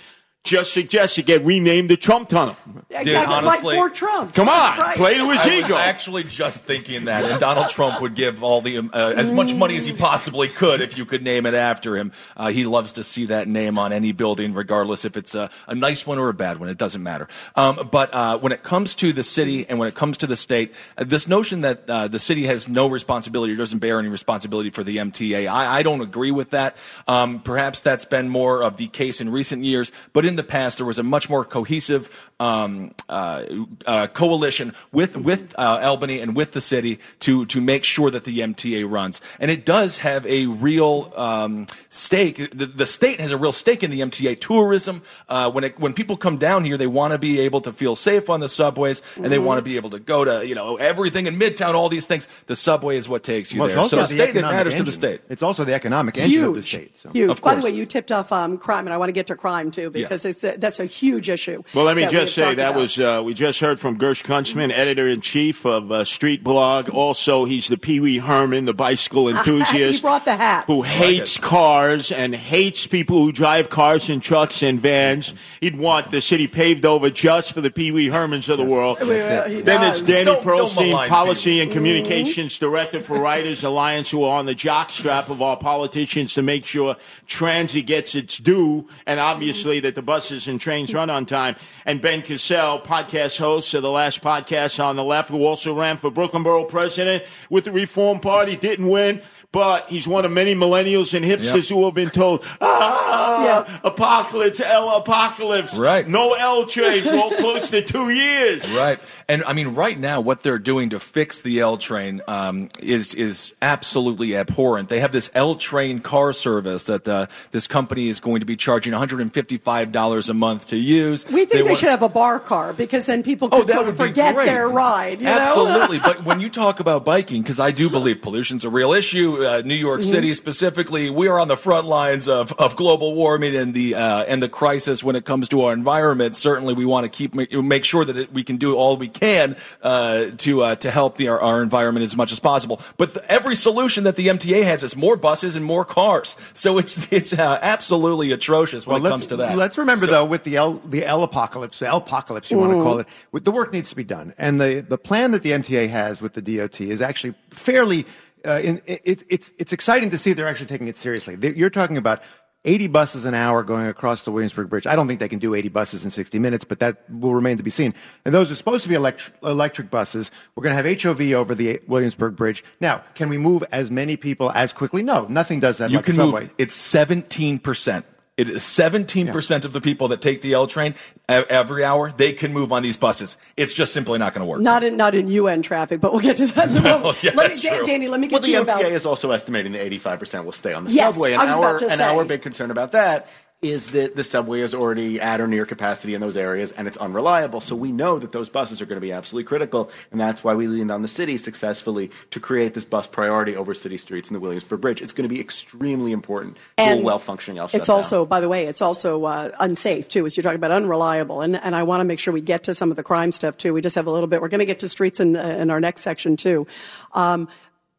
Speaker 10: Just suggest you get renamed the Trump Tunnel.
Speaker 11: Exactly,
Speaker 8: honestly-
Speaker 11: like for Trump.
Speaker 10: Come on,
Speaker 11: Right.
Speaker 10: play to his
Speaker 8: I was
Speaker 10: ego.
Speaker 8: actually just thinking that, and Donald Trump would give all the um, uh, as much money as he possibly could if you could name it after him. Uh, he loves to see that name on any building, regardless if it's a, a nice one or a bad one. It doesn't matter. Um, but uh, when it comes to the city and when it comes to the state, uh, this notion that uh, the city has no responsibility or doesn't bear any responsibility for the MTA, I, I don't agree with that. Um, perhaps that's been more of the case in recent years, but in the past there was a much more cohesive um, uh, uh, coalition with with uh, Albany and with the city to to make sure that the MTA runs, and it does have a real um, stake. The, the state has a real stake in the MTA tourism. Uh, when it, when people come down here, they want to be able to feel safe on the subways, and they
Speaker 12: Mhm.
Speaker 8: want to be able to go to you know everything in Midtown, all these things. The subway is what takes you
Speaker 12: Well,
Speaker 8: there.
Speaker 12: also
Speaker 8: So
Speaker 12: the
Speaker 8: the state it
Speaker 12: economic
Speaker 8: matters to the state.
Speaker 12: It's also the economic engine of the state. So.
Speaker 11: huge. By the way, you tipped off um, crime, and I want to get to crime too because it's a, that's a huge issue.
Speaker 10: Well, let me just say that
Speaker 11: about.
Speaker 10: was uh, we just heard from Gersh Kuntzman, editor in chief of uh, Street Blog. Also, he's the Pee Wee Herman, the bicycle enthusiast.
Speaker 11: he brought the hat.
Speaker 10: who hates cars and hates people who drive cars and trucks and vans. He'd want the city paved over just for the Pee Wee Hermans of the world.
Speaker 11: That's it.
Speaker 10: Then
Speaker 11: does.
Speaker 10: it's Danny
Speaker 11: So- don't
Speaker 10: Pearlstein, Policy and
Speaker 11: people.
Speaker 10: Communications Director for Riders Alliance, who are on the jockstrap of our politicians to make sure transit gets its due and obviously that the buses and trains run on time. And Ben Kissel, podcast host of the last podcast on the left, who also ran for Brooklyn Borough President with the Reform Party, didn't win. But he's one of many millennials and hipsters
Speaker 8: Yep.
Speaker 10: who have been told, ah, apocalypse, L apocalypse.
Speaker 8: Right.
Speaker 10: No L train for close to two years.
Speaker 8: Right, and I mean, right now, what they're doing to fix the L train um, is is absolutely abhorrent. They have this L train car service that uh, this company is going to be charging 155 dollars a month to use.
Speaker 11: We think they,
Speaker 8: want-
Speaker 11: should have a bar car because then people could
Speaker 8: Oh, that
Speaker 11: sort of
Speaker 8: would be
Speaker 11: forget their ride. You know?
Speaker 8: Absolutely, but when you talk about biking, because I do believe pollution's a real issue, uh, New York
Speaker 11: Mhm.
Speaker 8: City specifically, we are on the front lines of, of global warming and the uh, and the crisis when it comes to our environment. Certainly, we want to keep make sure that it, we can do all we can uh, to uh, to help the, our, our environment as much as possible. But the, every solution that the MTA has is more buses and more cars. So it's it's uh, absolutely atrocious when
Speaker 12: Well,
Speaker 8: it comes to that.
Speaker 12: let's remember
Speaker 8: So-
Speaker 12: though, with the L, the L apocalypse, the L apocalypse, you want to call it, with, the work needs to be done, and the the plan that the MTA has with the DOT is actually fairly. Uh, in, it, it's it's exciting to see they're actually taking it seriously. You're talking about 80 buses an hour going across the Williamsburg Bridge. I don't think they can do 80 buses in 60 minutes, but that will remain to be seen. And those are supposed to be electric, electric buses. We're going to have HOV over the Williamsburg Bridge. Now, can we move as many people as quickly? No, nothing does that.
Speaker 8: You
Speaker 12: like
Speaker 8: can move. It's seventeen percent. It is seventeen percent of the people that take the L train every hour. They can move on these buses. It's just simply not going to work.
Speaker 11: Not in not in UN traffic, but we'll get to that in a moment.
Speaker 8: Oh, yeah,
Speaker 11: let
Speaker 8: that's
Speaker 11: me, Dan-
Speaker 8: true.
Speaker 11: Danny, let me
Speaker 13: Well,
Speaker 11: get
Speaker 13: the
Speaker 11: you
Speaker 13: MTA
Speaker 11: about.
Speaker 13: is also estimating that 85% will stay on the
Speaker 11: Yes,
Speaker 13: subway. And
Speaker 11: I was
Speaker 13: our,
Speaker 11: about to
Speaker 13: and
Speaker 11: say.
Speaker 13: our big concern about that is that the subway is already at or near capacity in those areas and it's unreliable. So we know that those buses are going to be absolutely critical. And that's why we leaned on the city successfully to create this bus priority over city streets and the Williamsburg Bridge. It's going to be extremely important to a well functioning
Speaker 11: It's
Speaker 13: shutdown.
Speaker 11: also, by the way, it's also uh, unsafe too, as you're talking about unreliable. And, and I want to make sure we get to some of the crime stuff too. We just have a little bit. We're going to get to streets in, uh, in our next section too. Um,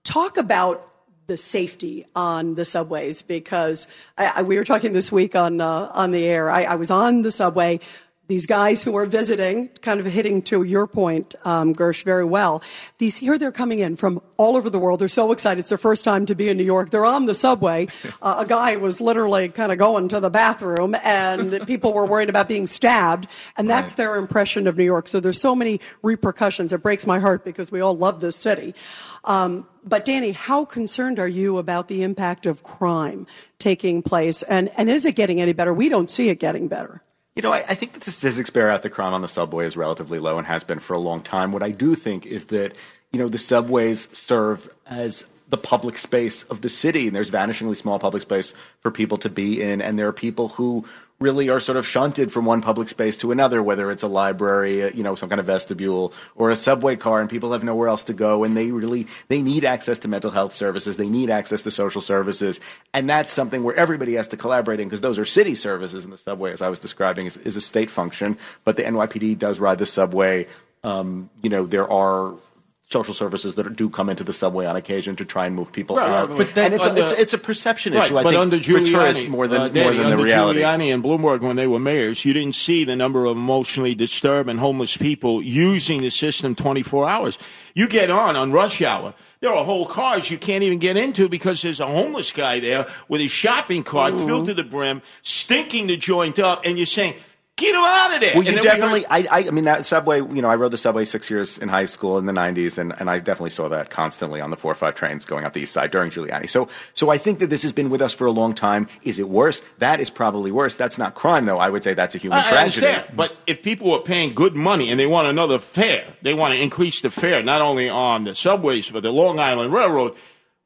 Speaker 11: talk about the safety on the subways because I, I, we were talking this week on uh, on the air. I, I was on the subway. These guys who are visiting, kind of hitting to your point, um, Gersh, very well. These here they're coming in from all over the world. They're so excited. It's their first time to be in New York. They're on the subway. Uh, a guy was literally kind of going to the bathroom, and people were worried about being stabbed. And that's their impression of New York. So there's so many repercussions. It breaks my heart because we all love this city. Um, but Danny, how concerned are you about the impact of crime taking place? And, and is it getting any better? We don't see it getting better.
Speaker 13: You know, I, I think that the statistics bear out that crime on the subway is relatively low and has been for a long time. What I do think is that, you know, the subways serve as the public space of the city, and there's vanishingly small public space for people to be in, and there are people who really are sort of shunted from one public space to another, whether it's a library, uh, you know, some kind of vestibule, or a subway car, and people have nowhere else to go, and they really they need access to mental health services, they need access to social services, and that's something where everybody has to collaborate in because those are city services, and the subway, as I was describing, is, is a state function, but the NYPD does ride the subway. Um, you know, there are social services that do come into the subway on occasion to try and move people
Speaker 10: Right,
Speaker 13: out.
Speaker 10: right, but then
Speaker 13: and it's, a,
Speaker 10: under-
Speaker 13: it's, it's a perception
Speaker 10: Right,
Speaker 13: issue, I
Speaker 10: but
Speaker 13: think,
Speaker 10: under
Speaker 13: for tourists
Speaker 10: Giuliani,
Speaker 13: more than,
Speaker 10: uh,
Speaker 13: more
Speaker 10: Danny,
Speaker 13: than the
Speaker 10: under
Speaker 13: reality.
Speaker 10: Giuliani and Bloomberg, when they were mayors, you didn't see the number of emotionally disturbed and homeless people using the system 24 hours. You get on on rush hour. There are whole cars you can't even get into because there's a homeless guy there with his shopping cart filled to the brim, stinking the joint up, and you're saying, "Get him out of there!"
Speaker 13: Well, you
Speaker 10: then we
Speaker 13: definitely.
Speaker 10: heard-
Speaker 13: I, I, I mean, that subway. You know, I rode the subway six years in high school in the '90s, and, and I definitely saw that constantly on the four or five trains going up the east side during Giuliani. So, so I think that this has been with us for a long time. Is it worse? That is probably worse. That's not crime, though. I would say that's a human
Speaker 10: I- I
Speaker 13: tragedy.
Speaker 10: understand. But if people are paying good money and they want another fare, they want to increase the fare not only on the subways but the Long Island Railroad.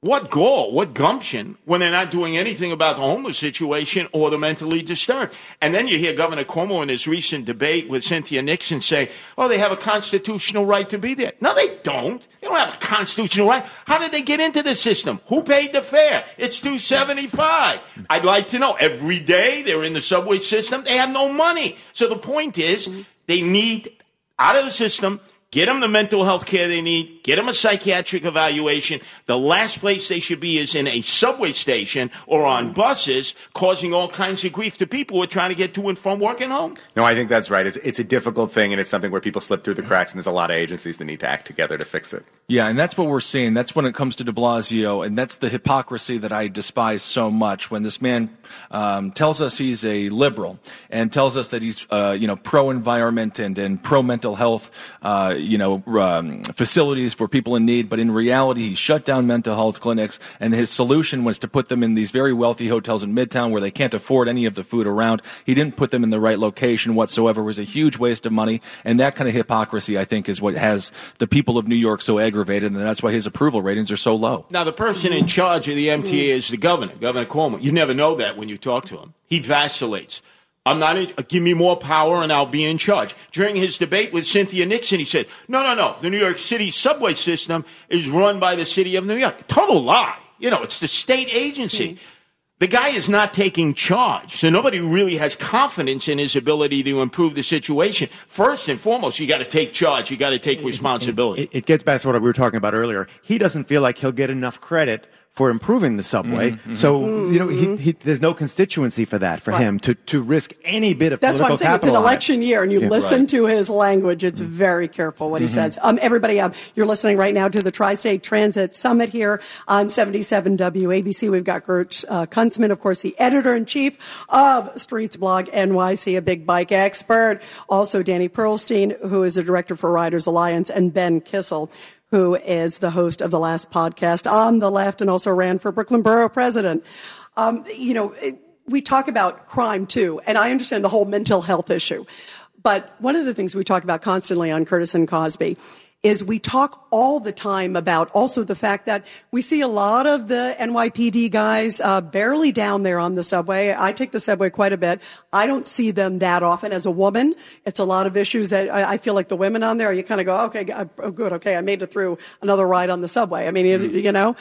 Speaker 10: What gall, what gumption when they're not doing anything about the homeless situation or the mentally disturbed? And then you hear Governor Cuomo in his recent debate with Cynthia Nixon say, oh, they have a constitutional right to be there. No, they don't. They don't have a constitutional right. How did they get into the system? Who paid the fare? It's 275. I'd like to know. Every day they're in the subway system, they have no money. So the point is, they need out of the system. Get them the mental health care they need. Get them a psychiatric evaluation. The last place they should be is in a subway station or on buses, causing all kinds of grief to people who are trying to get to and from work and home.
Speaker 13: No, I think that's right. It's, it's a difficult thing, and it's something where people slip through the cracks, and there's a lot of agencies that need to act together to fix it.
Speaker 8: Yeah, and that's what we're seeing. That's when it comes to de Blasio, and that's the hypocrisy that I despise so much. When this man um, tells us he's a liberal and tells us that he's, uh, you know, pro-environment and, and pro-mental health, uh, you know, um, facilities for people in need, but in reality, he shut down mental health clinics, and his solution was to put them in these very wealthy hotels in Midtown where they can't afford any of the food around. He didn't put them in the right location whatsoever. It was a huge waste of money, and that kind of hypocrisy, I think, is what has the people of New York so aggravated, and that's why his approval ratings are so low.
Speaker 10: Now, the person in charge of the MTA is the governor, Governor Cuomo. You never know that when you talk to him. He vacillates. I'm not. In, give me more power, and I'll be in charge. During his debate with Cynthia Nixon, he said, "No, no, no. The New York City subway system is run by the city of New York. Total lie. You know, it's the state agency." Hmm. The guy is not taking charge, so nobody really has confidence in his ability to improve the situation. First and foremost, you got to take charge. You got to take responsibility.
Speaker 12: It, it gets back to what we were talking about earlier. He doesn't feel like he'll get enough credit for improving the subway.
Speaker 10: Mm-hmm,
Speaker 12: So, you know, he, he, there's no constituency for that for
Speaker 11: Right.
Speaker 12: him to, to risk any bit of
Speaker 11: That's what
Speaker 12: political
Speaker 11: I'm saying. It's an
Speaker 12: capital it.
Speaker 11: election year, and you
Speaker 12: Yeah.
Speaker 11: listen
Speaker 12: Right.
Speaker 11: to his language. It's very careful what he
Speaker 12: Mhm.
Speaker 11: says. Um, everybody, um, you're listening right now to the Tri-State Transit Summit here on 77 WABC. We've got Gert uh, Kuntzman, of course, the editor-in-chief of Streets Blog NYC, a big bike expert. Also, Danny Pearlstein, who is the director for Riders Alliance, and Ben Kissel, who is the host of the last podcast on the left and also ran for Brooklyn Borough president. Um, you know, it, we talk about crime too, and I understand the whole mental health issue. But one of the things we talk about constantly on Curtis and Cosby is we talk all the time about also the fact that we see a lot of the NYPD guys uh, barely down there on the subway. I take the subway quite a bit. I don't see them that often. As a woman, it's a lot of issues that I, I feel like the women on there, you kind of go, okay, oh, good, okay, I made it through another ride on the subway. I mean, you, you know,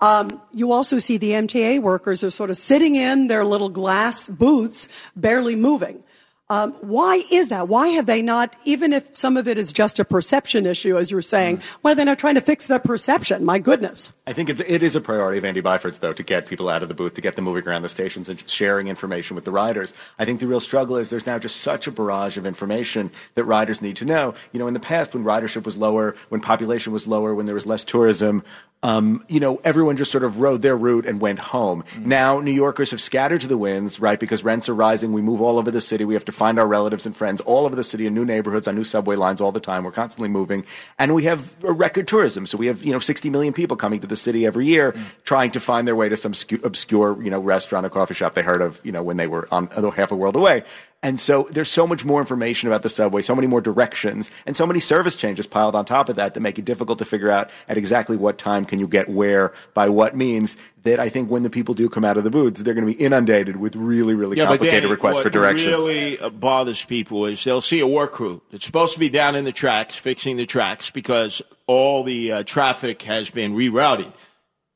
Speaker 11: um, you also see the MTA workers are sort of sitting in their little glass booths, barely moving. Um, why is that? Why have they not, even if some of it is just a perception issue, as you were saying, why are they not trying to fix the perception? My goodness.
Speaker 13: I think it's, it is a priority of Andy Byford's, though, to get people out of the booth, to get them moving around the stations and sharing information with the riders. I think the real struggle is there's now just such a barrage of information that riders need to know. You know, in the past, when ridership was lower, when population was lower, when there was less tourism, um, you know, everyone just sort of rode their route and went home. Now, New Yorkers have scattered to the winds, right? Because rents are rising. We move all over the city. We have to find our relatives and friends all over the city in new neighborhoods, on new subway lines all the time. We're constantly moving. And we have a record tourism. So we have, you know, 60 million people coming to the city every year trying to find their way to some obscure, you know, restaurant or coffee shop they heard of, you know, when they were on half a world away. And so there's so much more information about the subway, so many more directions, and so many service changes piled on top of that that make it difficult to figure out at exactly what time can you get where by what means. That I think when the people do come out of the booths, they're going to be inundated with really, really complicated
Speaker 10: Danny,
Speaker 13: requests for directions.
Speaker 10: really uh, bothers people is they'll see a work crew that's supposed to be down in the tracks fixing the tracks because all the uh, traffic has been rerouted,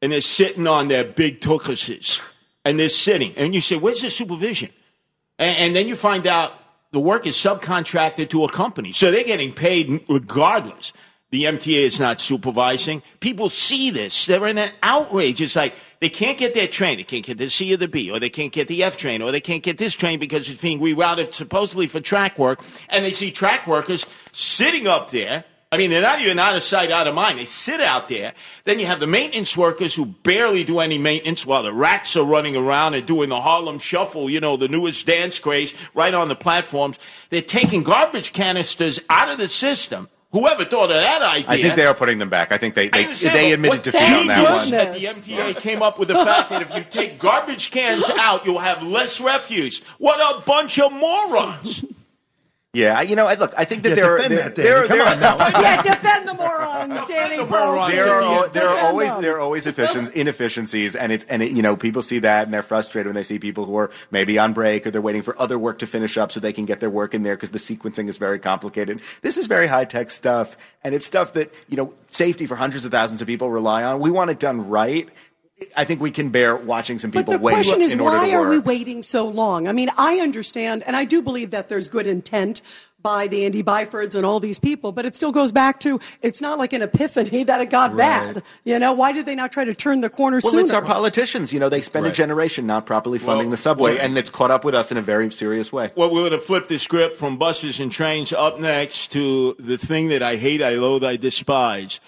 Speaker 10: and they're sitting on their big tukuses, and they're sitting, and you say, "Where's the supervision?" And, and then you find out the work is subcontracted to a company, so they're getting paid regardless. the MTA is not supervising. People see this. They're in an outrage. It's like they can't get their train. They can't get the C or the B, or they can't get the F train, or they can't get this train because it's being rerouted supposedly for track work. And they see track workers sitting up there. I mean, they're not even out of sight, out of mind. They sit out there. Then you have the maintenance workers who barely do any maintenance while the rats are running around and doing the Harlem Shuffle, you know, the newest dance craze right on the platforms. They're taking garbage canisters out of the system. Whoever thought of that idea?
Speaker 13: I think they are putting them back. I think they they, they admitted defeat on that one.
Speaker 10: That the MTA came up with the fact that if you take garbage cans out, you'll have less refuse. What a bunch of morons!
Speaker 13: Yeah, I- you know, I, look, I think that
Speaker 12: Yeah,
Speaker 13: there are
Speaker 12: defend
Speaker 13: there,
Speaker 12: that, Danny.
Speaker 13: there, are-
Speaker 12: Come
Speaker 13: there,
Speaker 12: on now.
Speaker 11: yeah, defend the morons, Danny Pearlstein.
Speaker 13: there are there are always
Speaker 11: them.
Speaker 13: there are always efficient, inefficiencies, and it's and it, you know people see that and they're frustrated when they see people who are maybe on break or they're waiting for other work to finish up so they can get their work in there because the sequencing is very complicated. This is very high tech stuff, and it's stuff that you know safety for hundreds of thousands of people rely on. We want it done right. I think we can bear watching some people
Speaker 11: But the
Speaker 13: wait
Speaker 11: question is, why are we waiting so long? I mean, I understand, and I do believe that there's good intent by the Andy Byfords and all these people, but it still goes back to it's not like an epiphany that it got bad. You know, why did they not try to turn the corner
Speaker 13: Well,
Speaker 11: sooner?
Speaker 13: it's our politicians. You know, they spend a generation not properly funding
Speaker 10: Well,
Speaker 13: the subway,
Speaker 10: well-
Speaker 13: and it's caught up with us in a very serious way.
Speaker 10: Well, we're going to flip the script from buses and trains up next to the thing that I hate, I loathe, I despise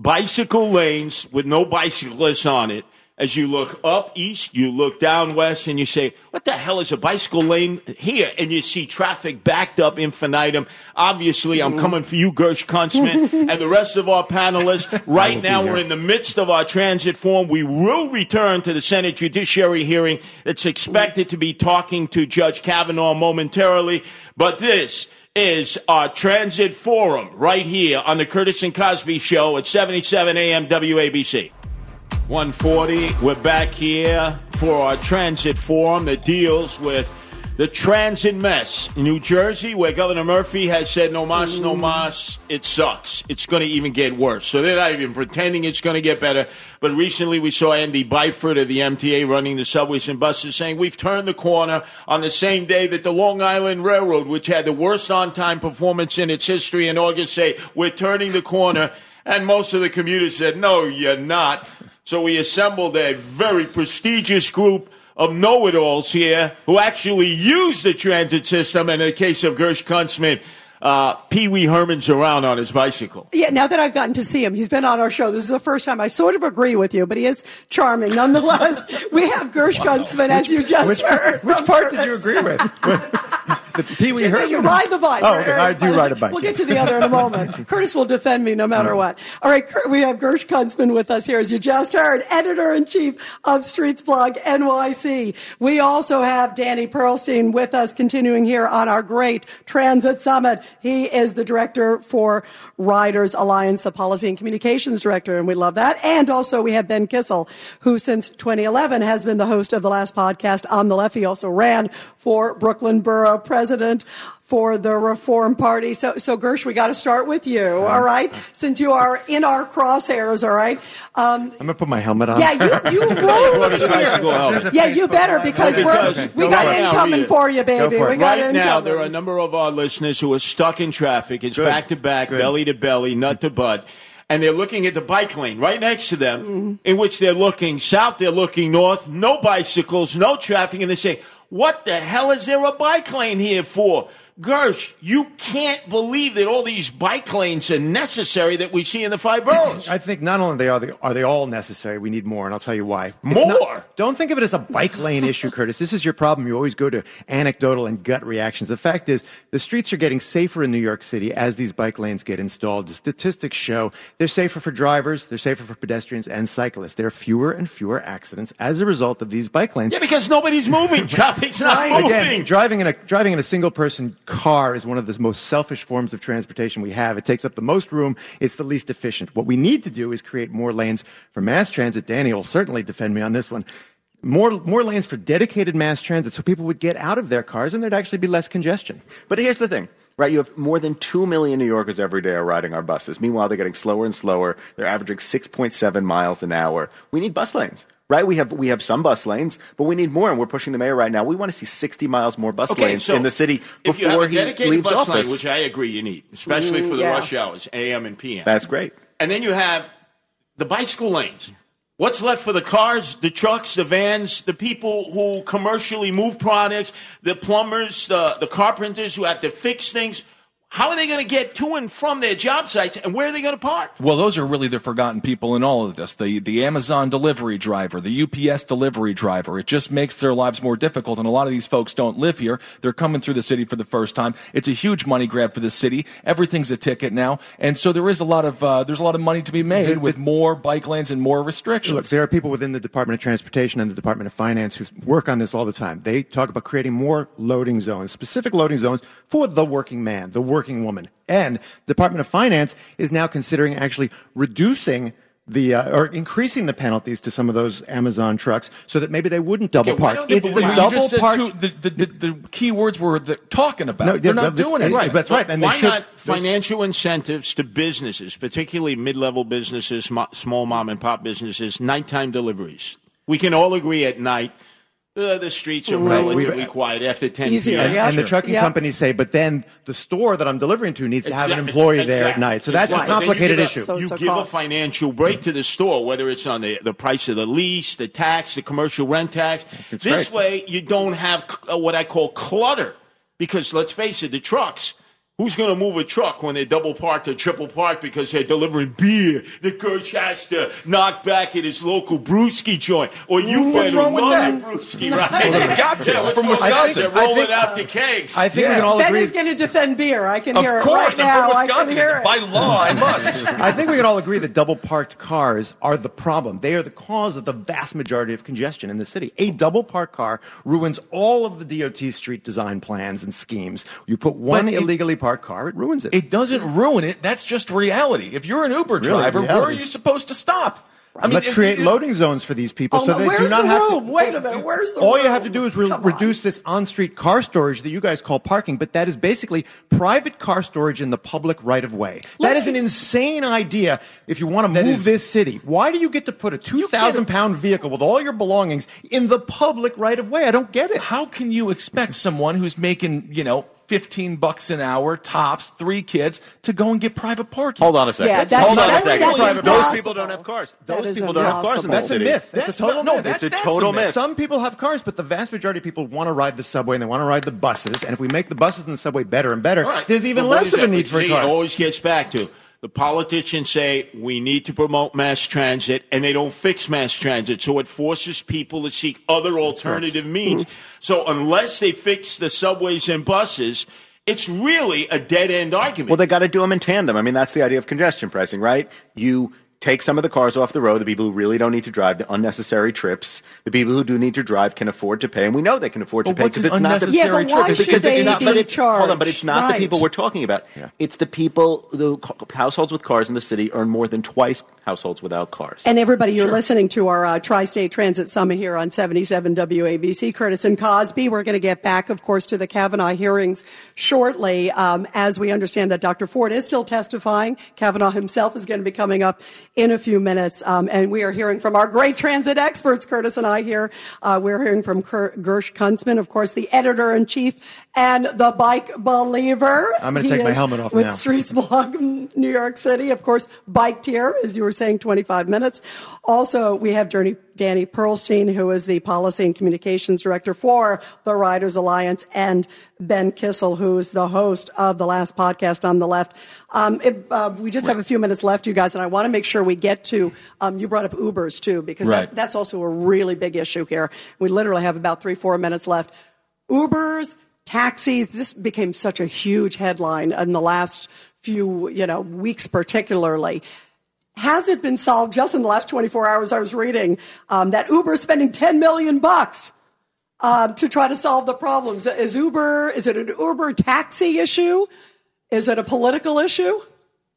Speaker 10: bicycle lanes with no bicyclists on it. As you look up east, you look down west, and you say, What the hell is a bicycle lane here? And you see traffic backed up infinitum. Obviously, I'm coming for you, Gersh Kuntzman, and the rest of our panelists. Right now, we're in the midst of our transit forum. We will return to the Senate Judiciary hearing that's expected to be talking to Judge Kavanaugh momentarily. But this is our transit forum right here on the Curtis and Cosby Show at 77 AM WABC. 140. We're back here for our transit forum that deals with the transit mess in New Jersey, where Governor Murphy has said no mas, no mm. mas. It sucks. It's going to even get worse. So they're not even pretending it's going to get better. But recently we saw Andy Byford of the MTA running the subways and buses saying we've turned the corner on the same day that the Long Island Railroad, which had the worst on-time performance in its history in August, say we're turning the corner. And most of the commuters said, no, you're not. So we assembled a very prestigious group of know-it-alls here who actually use the transit system. And in the case of Gersh Kuntzman, uh, Pee Wee Herman's around on his bicycle.
Speaker 11: Yeah, now that I've gotten to see him, he's been on our show. This is the first time I sort of agree with you, but he is charming nonetheless. we have Gersh Kuntzman, as you just
Speaker 12: Which,
Speaker 11: heard.
Speaker 12: which
Speaker 11: from
Speaker 12: part did you agree with? the Pee Wee Herman?
Speaker 11: you ride the bike.
Speaker 12: Oh, okay. I do ride a bike.
Speaker 11: We'll get to the other in a moment. Curtis will defend me no matter uh-huh. what. All right, we have Gersh Kuntzman with us here, as you just heard, editor in chief of Streets Blog NYC. We also have Danny Pearlstein with us, continuing here on our great Transit Summit. He is the director for Riders Alliance, the policy and communications director, and we love that. And also we have Ben Kissel, who since 2011 has been the host of the last podcast on the left. He also ran for Brooklyn Borough president for the Reform Party. So, so Gersh, we got to start with you, all right? Since you are in our crosshairs, all right? Um,
Speaker 12: I'm gonna put my helmet on.
Speaker 11: yeah, you, you rode
Speaker 10: his bicycle
Speaker 11: here.
Speaker 10: helmet.
Speaker 11: Yeah, you better because
Speaker 10: Because
Speaker 11: we're, we
Speaker 10: go
Speaker 11: got
Speaker 10: for it.
Speaker 11: incoming for you, baby.
Speaker 12: Go for
Speaker 11: We got
Speaker 10: Right
Speaker 11: incoming.
Speaker 10: now, there are a number of our listeners who are stuck in traffic. It's
Speaker 12: Good.
Speaker 10: back to back,
Speaker 12: Good.
Speaker 10: belly to belly, nut to butt. And they're looking at the bike lane right next to them, in which they're looking south, they're looking north, no bicycles, no traffic, and they say, What the hell is there a bike lane here for? Gersh, you can't believe that all these bike lanes are necessary that we see in the five boroughs.
Speaker 12: I think not only they are they, are they all necessary. We need more, and I'll tell you why. It's
Speaker 10: More?
Speaker 12: not- don't think of it as a bike lane issue, Curtis. This is your problem. You always go to anecdotal and gut reactions. The fact is, the streets are getting safer in New York City as these bike lanes get installed. The statistics show they're safer for drivers, they're safer for pedestrians and cyclists. There are fewer and fewer accidents as a result of these bike lanes.
Speaker 10: yeah, because nobody's moving. Traffic's not moving.
Speaker 12: Again, driving in a driving in a single person car is one of the most selfish forms of transportation we have. It takes up the most room. It's the least efficient. What we need to do is create more lanes for mass transit. Danny will certainly defend me on this one. More more lanes for dedicated mass transit, so people would get out of their cars and there'd actually be less congestion.
Speaker 13: But here's the thing, right? You have more than 2 million New Yorkers every day are riding our buses. Meanwhile, they're getting slower and slower. They're averaging 6.7 miles an hour. We need bus lanes. Right? We have we have some bus lanes, but we need more, and we're pushing the mayor right now. We want to see 60 miles more bus lanes in the city
Speaker 10: if you have
Speaker 13: before
Speaker 10: a
Speaker 13: he leaves
Speaker 10: bus
Speaker 13: office.
Speaker 10: lane, which I agree you need, especially for the
Speaker 13: yeah.
Speaker 10: rush hours, AM and PM.
Speaker 13: That's great.
Speaker 10: And then you have the bicycle lanes. What's left for the cars, the trucks, the vans, the people who commercially move products, the plumbers, the, the carpenters who have to fix things? How are they going to get to and from their job sites, and where are they going to park?
Speaker 8: Well, those are really the forgotten people in all of this. The the Amazon delivery driver, the UPS delivery driver. It just makes their lives more difficult. And a lot of these folks don't live here. They're coming through the city for the first time. It's a huge money grab for the city. Everything's a ticket now, and so there is a lot of uh, there's a lot of money to be made with more bike lanes and more restrictions.
Speaker 12: Look, there are people within the Department of Transportation and the Department of Finance who work on this all the time. They talk about creating more loading zones, specific loading zones for the working man, the working woman. And the Department of Finance is now considering actually reducing the uh, or increasing the penalties to some of those Amazon trucks so that maybe they wouldn't double
Speaker 8: Okay,
Speaker 12: park.
Speaker 8: they
Speaker 12: It's the double park.
Speaker 8: two- the, the, the, the key words were the, talking about.
Speaker 12: No,
Speaker 8: it. They're
Speaker 12: yeah,
Speaker 8: not doing it.
Speaker 12: Right. that's right. And they
Speaker 10: Why
Speaker 12: should-
Speaker 10: not financial incentives to businesses, particularly mid-level businesses, small mom and pop businesses, nighttime deliveries? We can all agree at night uh, the streets are
Speaker 12: Right.
Speaker 10: relatively
Speaker 12: We've-
Speaker 10: quiet after 10
Speaker 12: and,
Speaker 10: p.m.
Speaker 12: and the trucking
Speaker 10: Yeah.
Speaker 12: companies say, but then the store that I'm delivering to needs to have an
Speaker 10: Exact-
Speaker 12: employee there at night. So that's a
Speaker 10: Exactly. But then you
Speaker 12: complicated
Speaker 10: give
Speaker 12: issue.
Speaker 10: a- you give a financial break to the store, whether it's on the, the price of the lease, the tax, the commercial rent tax.
Speaker 12: That's
Speaker 10: this
Speaker 12: right.
Speaker 10: way, you don't have cl- uh, what I call clutter. Because let's face it, the trucks. Who's going to move a truck when they're double parked or triple parked because they're delivering beer that Gersh has to knock back at his local brewski joint? Or you
Speaker 12: What's
Speaker 10: better
Speaker 12: wrong with
Speaker 10: love
Speaker 12: that?
Speaker 10: brewski, right?
Speaker 12: Well, they got to.
Speaker 10: Yeah,
Speaker 12: From Wisconsin.
Speaker 10: that? They're rolling
Speaker 12: think-
Speaker 10: out the kegs.
Speaker 12: I think we can all
Speaker 11: Ben
Speaker 12: agree.
Speaker 11: is going to defend beer. I can
Speaker 12: Of
Speaker 11: hear
Speaker 12: course,
Speaker 11: it right
Speaker 12: I'm from
Speaker 11: now. I can
Speaker 12: Wisconsin.
Speaker 11: hear it.
Speaker 8: By law, I must.
Speaker 12: I think we can all agree that double parked cars are the problem. They are the cause of the vast majority of congestion in the city. A double parked car ruins all of the DOT street design plans and schemes. You put one
Speaker 8: But
Speaker 12: illegally parked car, it ruins it.
Speaker 8: It doesn't ruin it. That's just reality. If you're an Uber
Speaker 12: Really,
Speaker 8: driver, where are you supposed to stop? I mean,
Speaker 12: Let's create
Speaker 8: you-
Speaker 12: loading zones for these people
Speaker 11: Oh,
Speaker 12: so they do not
Speaker 11: the
Speaker 12: have to.
Speaker 11: Wait a minute. Where's the
Speaker 12: All you have to do is re- reduce this on-street car storage that you guys call parking, but that is basically private car storage in the public right of way. That is an insane idea if you want to move
Speaker 8: is-
Speaker 12: this city. Why do you get to put a 2,000 pound vehicle with all your belongings in the public right of way? I don't get it.
Speaker 8: How can you expect someone who's making, you know, 15 bucks an hour, tops, three kids, to go and get private parking?
Speaker 13: Hold on a second.
Speaker 11: Yeah, that's-
Speaker 13: Hold on a second.
Speaker 11: that's
Speaker 13: Those
Speaker 11: impossible.
Speaker 13: people don't have cars. Those
Speaker 11: is
Speaker 13: people don't have cars in
Speaker 12: That's a myth. That's,
Speaker 8: That's
Speaker 12: a total
Speaker 8: not- no,
Speaker 12: myth.
Speaker 8: that-
Speaker 13: It's a
Speaker 8: that's
Speaker 13: total
Speaker 8: a myth.
Speaker 13: myth.
Speaker 12: Some people have cars, but the vast majority of people want to ride the subway and they want to ride the buses. And if we make the buses and the subway better and better,
Speaker 10: All right.
Speaker 12: there's even
Speaker 10: But what
Speaker 12: less of a need for a
Speaker 10: See,
Speaker 12: car.
Speaker 10: It always gets back to the politicians say we need to promote mass transit, and they don't fix mass transit, so it forces people to seek other alternative hmm. means. So unless they fix the subways and buses, it's really a dead end argument.
Speaker 13: Well, they got to do them in tandem. I mean, that's the idea of congestion pricing, right? You take some of the cars off the road, the people who really don't need to drive, the unnecessary trips. The people who do need to drive can afford to pay, and we know they can afford to
Speaker 8: Well,
Speaker 13: pay because it's not the
Speaker 8: unnecessary
Speaker 11: Yeah, but why
Speaker 8: trip?
Speaker 11: should
Speaker 13: because
Speaker 11: they
Speaker 13: it's not,
Speaker 11: be
Speaker 13: it's, hold on, but it's
Speaker 11: charged?
Speaker 13: not the people we're talking about. It's the people, the households with cars in the city earn more than twice households without cars.
Speaker 11: And everybody, you're listening to our uh, Tri-State Transit Summit here on 77 WABC. Curtis and Cosby. We're going to get back, of course, to the Kavanaugh hearings shortly. Um, as we understand that Dr. Ford is still testifying. Kavanaugh himself is going to be coming up in a few minutes. Um, and we are hearing from our great transit experts, Curtis and I here. Uh, we're hearing from Ker- Gersh Kuntzman, of course, the editor in chief and the bike believer.
Speaker 12: I'm gonna
Speaker 11: He
Speaker 12: take my helmet off
Speaker 11: with
Speaker 12: now.
Speaker 11: Streetsblog in New York City. Of course, biked here, as you were saying, 25 minutes. Also, we have Danny, Danny Pearlstein, who is the Policy and Communications Director for the Riders Alliance, and Ben Kissel, who is the host of the last podcast on the left. Um, it, uh, we just have a few minutes left, you guys, and I want to make sure we get to, um, you brought up Ubers too, because
Speaker 8: Right.
Speaker 11: that, that's also a really big issue here. We literally have about three, four minutes left. Ubers, taxis, this became such a huge headline in the last few, you know, weeks particularly. Has it been solved just in the last 24 hours? I was reading um, that Uber is spending 10 million bucks um, to try to solve the problems. Is Uber, is it an Uber taxi issue? Is it a political issue?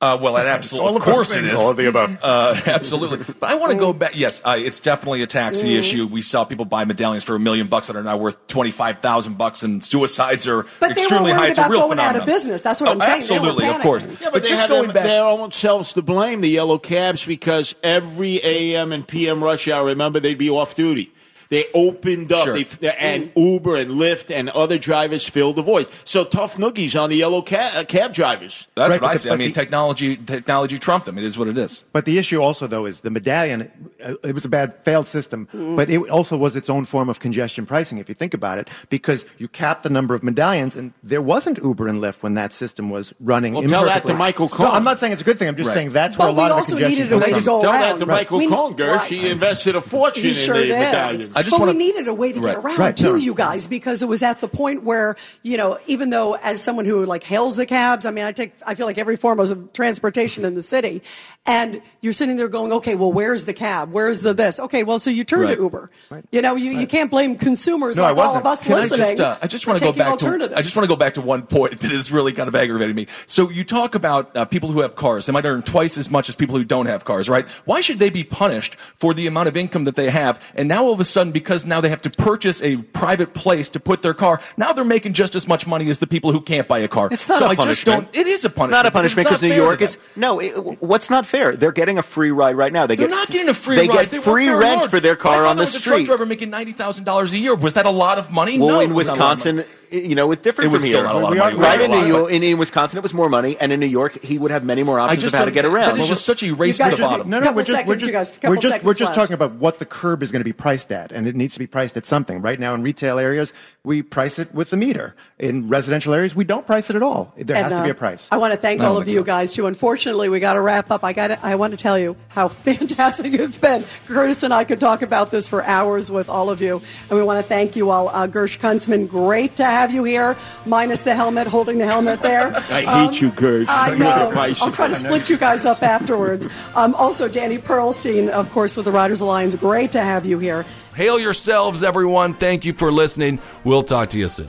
Speaker 8: Uh, well, it absolutely,
Speaker 12: all
Speaker 8: of
Speaker 12: of
Speaker 8: course it
Speaker 12: things.
Speaker 8: is.
Speaker 12: All of the above.
Speaker 8: Uh, absolutely. But I want to go back. Yes, uh, it's definitely a taxi
Speaker 11: Mm.
Speaker 8: issue. We saw people buy medallions for a million bucks that are now worth twenty five thousand bucks, and suicides are
Speaker 11: But they were
Speaker 8: extremely high.
Speaker 11: worried
Speaker 8: It's a
Speaker 11: about
Speaker 8: real
Speaker 11: going out of business. That's what
Speaker 8: Oh,
Speaker 11: I'm saying. They
Speaker 8: Absolutely, of course.
Speaker 11: panicking.
Speaker 10: Yeah, but, they
Speaker 8: just going
Speaker 10: their,
Speaker 8: back.
Speaker 10: their own selves to blame, the yellow cabs, because every AM and PM rush hour, remember, they'd be off duty. They opened up,
Speaker 8: Sure.
Speaker 10: they, and Uber and Lyft and other drivers filled the void. So tough noogies on the yellow cab, uh, cab drivers.
Speaker 8: That's
Speaker 12: Right,
Speaker 8: what I
Speaker 12: but
Speaker 8: see.
Speaker 12: the-
Speaker 8: I mean,
Speaker 12: the-
Speaker 8: technology technology trumped them. It is what it is.
Speaker 12: But the issue also, though, is the medallion. uh, It was a bad, failed system, but it also was its own form of congestion pricing, if you think about it, because you capped the number of medallions, and there wasn't Uber and Lyft when that system was running.
Speaker 10: Well, tell that to
Speaker 12: imperfectly.
Speaker 10: Michael
Speaker 12: So
Speaker 10: Cohen.
Speaker 12: I'm not saying it's a good thing. I'm just
Speaker 8: Right.
Speaker 12: saying that's
Speaker 11: But
Speaker 12: where a lot
Speaker 11: we
Speaker 12: of the
Speaker 11: also
Speaker 12: congestion
Speaker 11: needed a way to go
Speaker 10: Tell
Speaker 11: around.
Speaker 10: that to Michael
Speaker 11: We-
Speaker 10: Cohen, Gersh.
Speaker 11: right.
Speaker 10: He invested a fortune
Speaker 11: He
Speaker 10: in the
Speaker 11: did.
Speaker 10: medallions.
Speaker 8: I just
Speaker 11: but
Speaker 8: wanna-
Speaker 11: we needed a way to
Speaker 8: Right.
Speaker 11: get around
Speaker 12: Right,
Speaker 11: to
Speaker 12: no.
Speaker 11: you guys because it was at the point where you know, even though as someone who like hails the cabs, I mean, I take, I feel like every form of transportation in the city, and you're sitting there going, okay, well, where's the cab? Where's the this? Okay, well, so you turn
Speaker 8: Right.
Speaker 11: to Uber. You know, you, you can't blame consumers
Speaker 12: No, I
Speaker 11: like all
Speaker 12: wasn't.
Speaker 11: of us
Speaker 8: Can I just, uh, I just want to go back to. I just want to go back to one point that is really kind of aggravating me. So you talk about uh, people who have cars; they might earn twice as much as people who don't have cars, right? Why should they be punished for the amount of income that they have? And now all of a sudden, because now they have to purchase a private place to put their car, now they're making just as much money as the people who can't buy a car.
Speaker 13: It's not
Speaker 8: so
Speaker 13: a
Speaker 8: I
Speaker 13: punishment.
Speaker 8: It is a punishment.
Speaker 13: It's not a punishment because New York is no. It, what's not fair? They're getting a free ride right now. They
Speaker 8: They're
Speaker 13: get
Speaker 8: not getting a free
Speaker 13: they
Speaker 8: ride.
Speaker 13: get
Speaker 8: They work
Speaker 13: free rent
Speaker 8: hard.
Speaker 13: for their car on the
Speaker 8: was a truck driver making ninety thousand dollars a year. Was that a lot of money?
Speaker 13: Well,
Speaker 8: no,
Speaker 13: in
Speaker 8: it was not a lot of money.
Speaker 13: Wisconsin, you know, it's different
Speaker 8: It was
Speaker 13: from
Speaker 8: still
Speaker 13: here.
Speaker 8: not a lot of money.
Speaker 13: Right
Speaker 8: Right,
Speaker 13: in New York, in, in Wisconsin, it was more money, and in New York, he would have many more
Speaker 8: I
Speaker 13: options
Speaker 8: just
Speaker 13: of how to get around.
Speaker 8: That is just such a race to the bottom.
Speaker 12: No, no,
Speaker 11: Couple
Speaker 12: we're just, we're
Speaker 11: seconds,
Speaker 12: just,
Speaker 11: guys.
Speaker 12: we're just, we're just talking about what the curb is going to be priced at, and it needs to be priced at something. Right now, in retail areas, we price it with the meter. In residential areas, we don't price it at all. There
Speaker 11: And,
Speaker 12: has to
Speaker 11: uh,
Speaker 12: be a price.
Speaker 11: I want to thank
Speaker 8: I
Speaker 11: all of you
Speaker 8: so.
Speaker 11: guys too. Unfortunately, we got to wrap up. I got. to I want to tell you how fantastic it's been. Curtis and I could talk about this for hours with all of you, and we want to thank you all. Uh, Gersh Kuntzman, great to have you here, minus the helmet, holding the helmet there.
Speaker 10: I
Speaker 11: Um,
Speaker 10: hate you, Gersh.
Speaker 11: I know. I'll try to split you guys up afterwards. Um, also, Danny Pearlstein, of course, with the Riders Alliance. Great to have you here.
Speaker 8: Hail yourselves, everyone. Thank you for listening. We'll talk to you soon.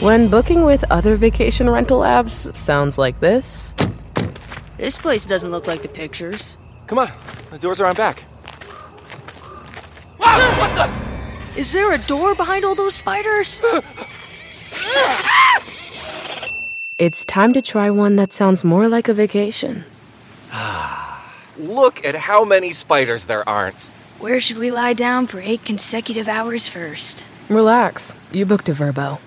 Speaker 1: When booking with other vacation rental apps sounds like this.
Speaker 2: This place doesn't look like the pictures.
Speaker 3: Come on, the doors are on back.
Speaker 2: Is there a door behind all those spiders?
Speaker 1: It's time to try one that sounds more like a vacation.
Speaker 3: Ah, look at how many spiders there aren't.
Speaker 14: Where should we lie down for eight consecutive hours first?
Speaker 1: Relax. You booked a Vrbo.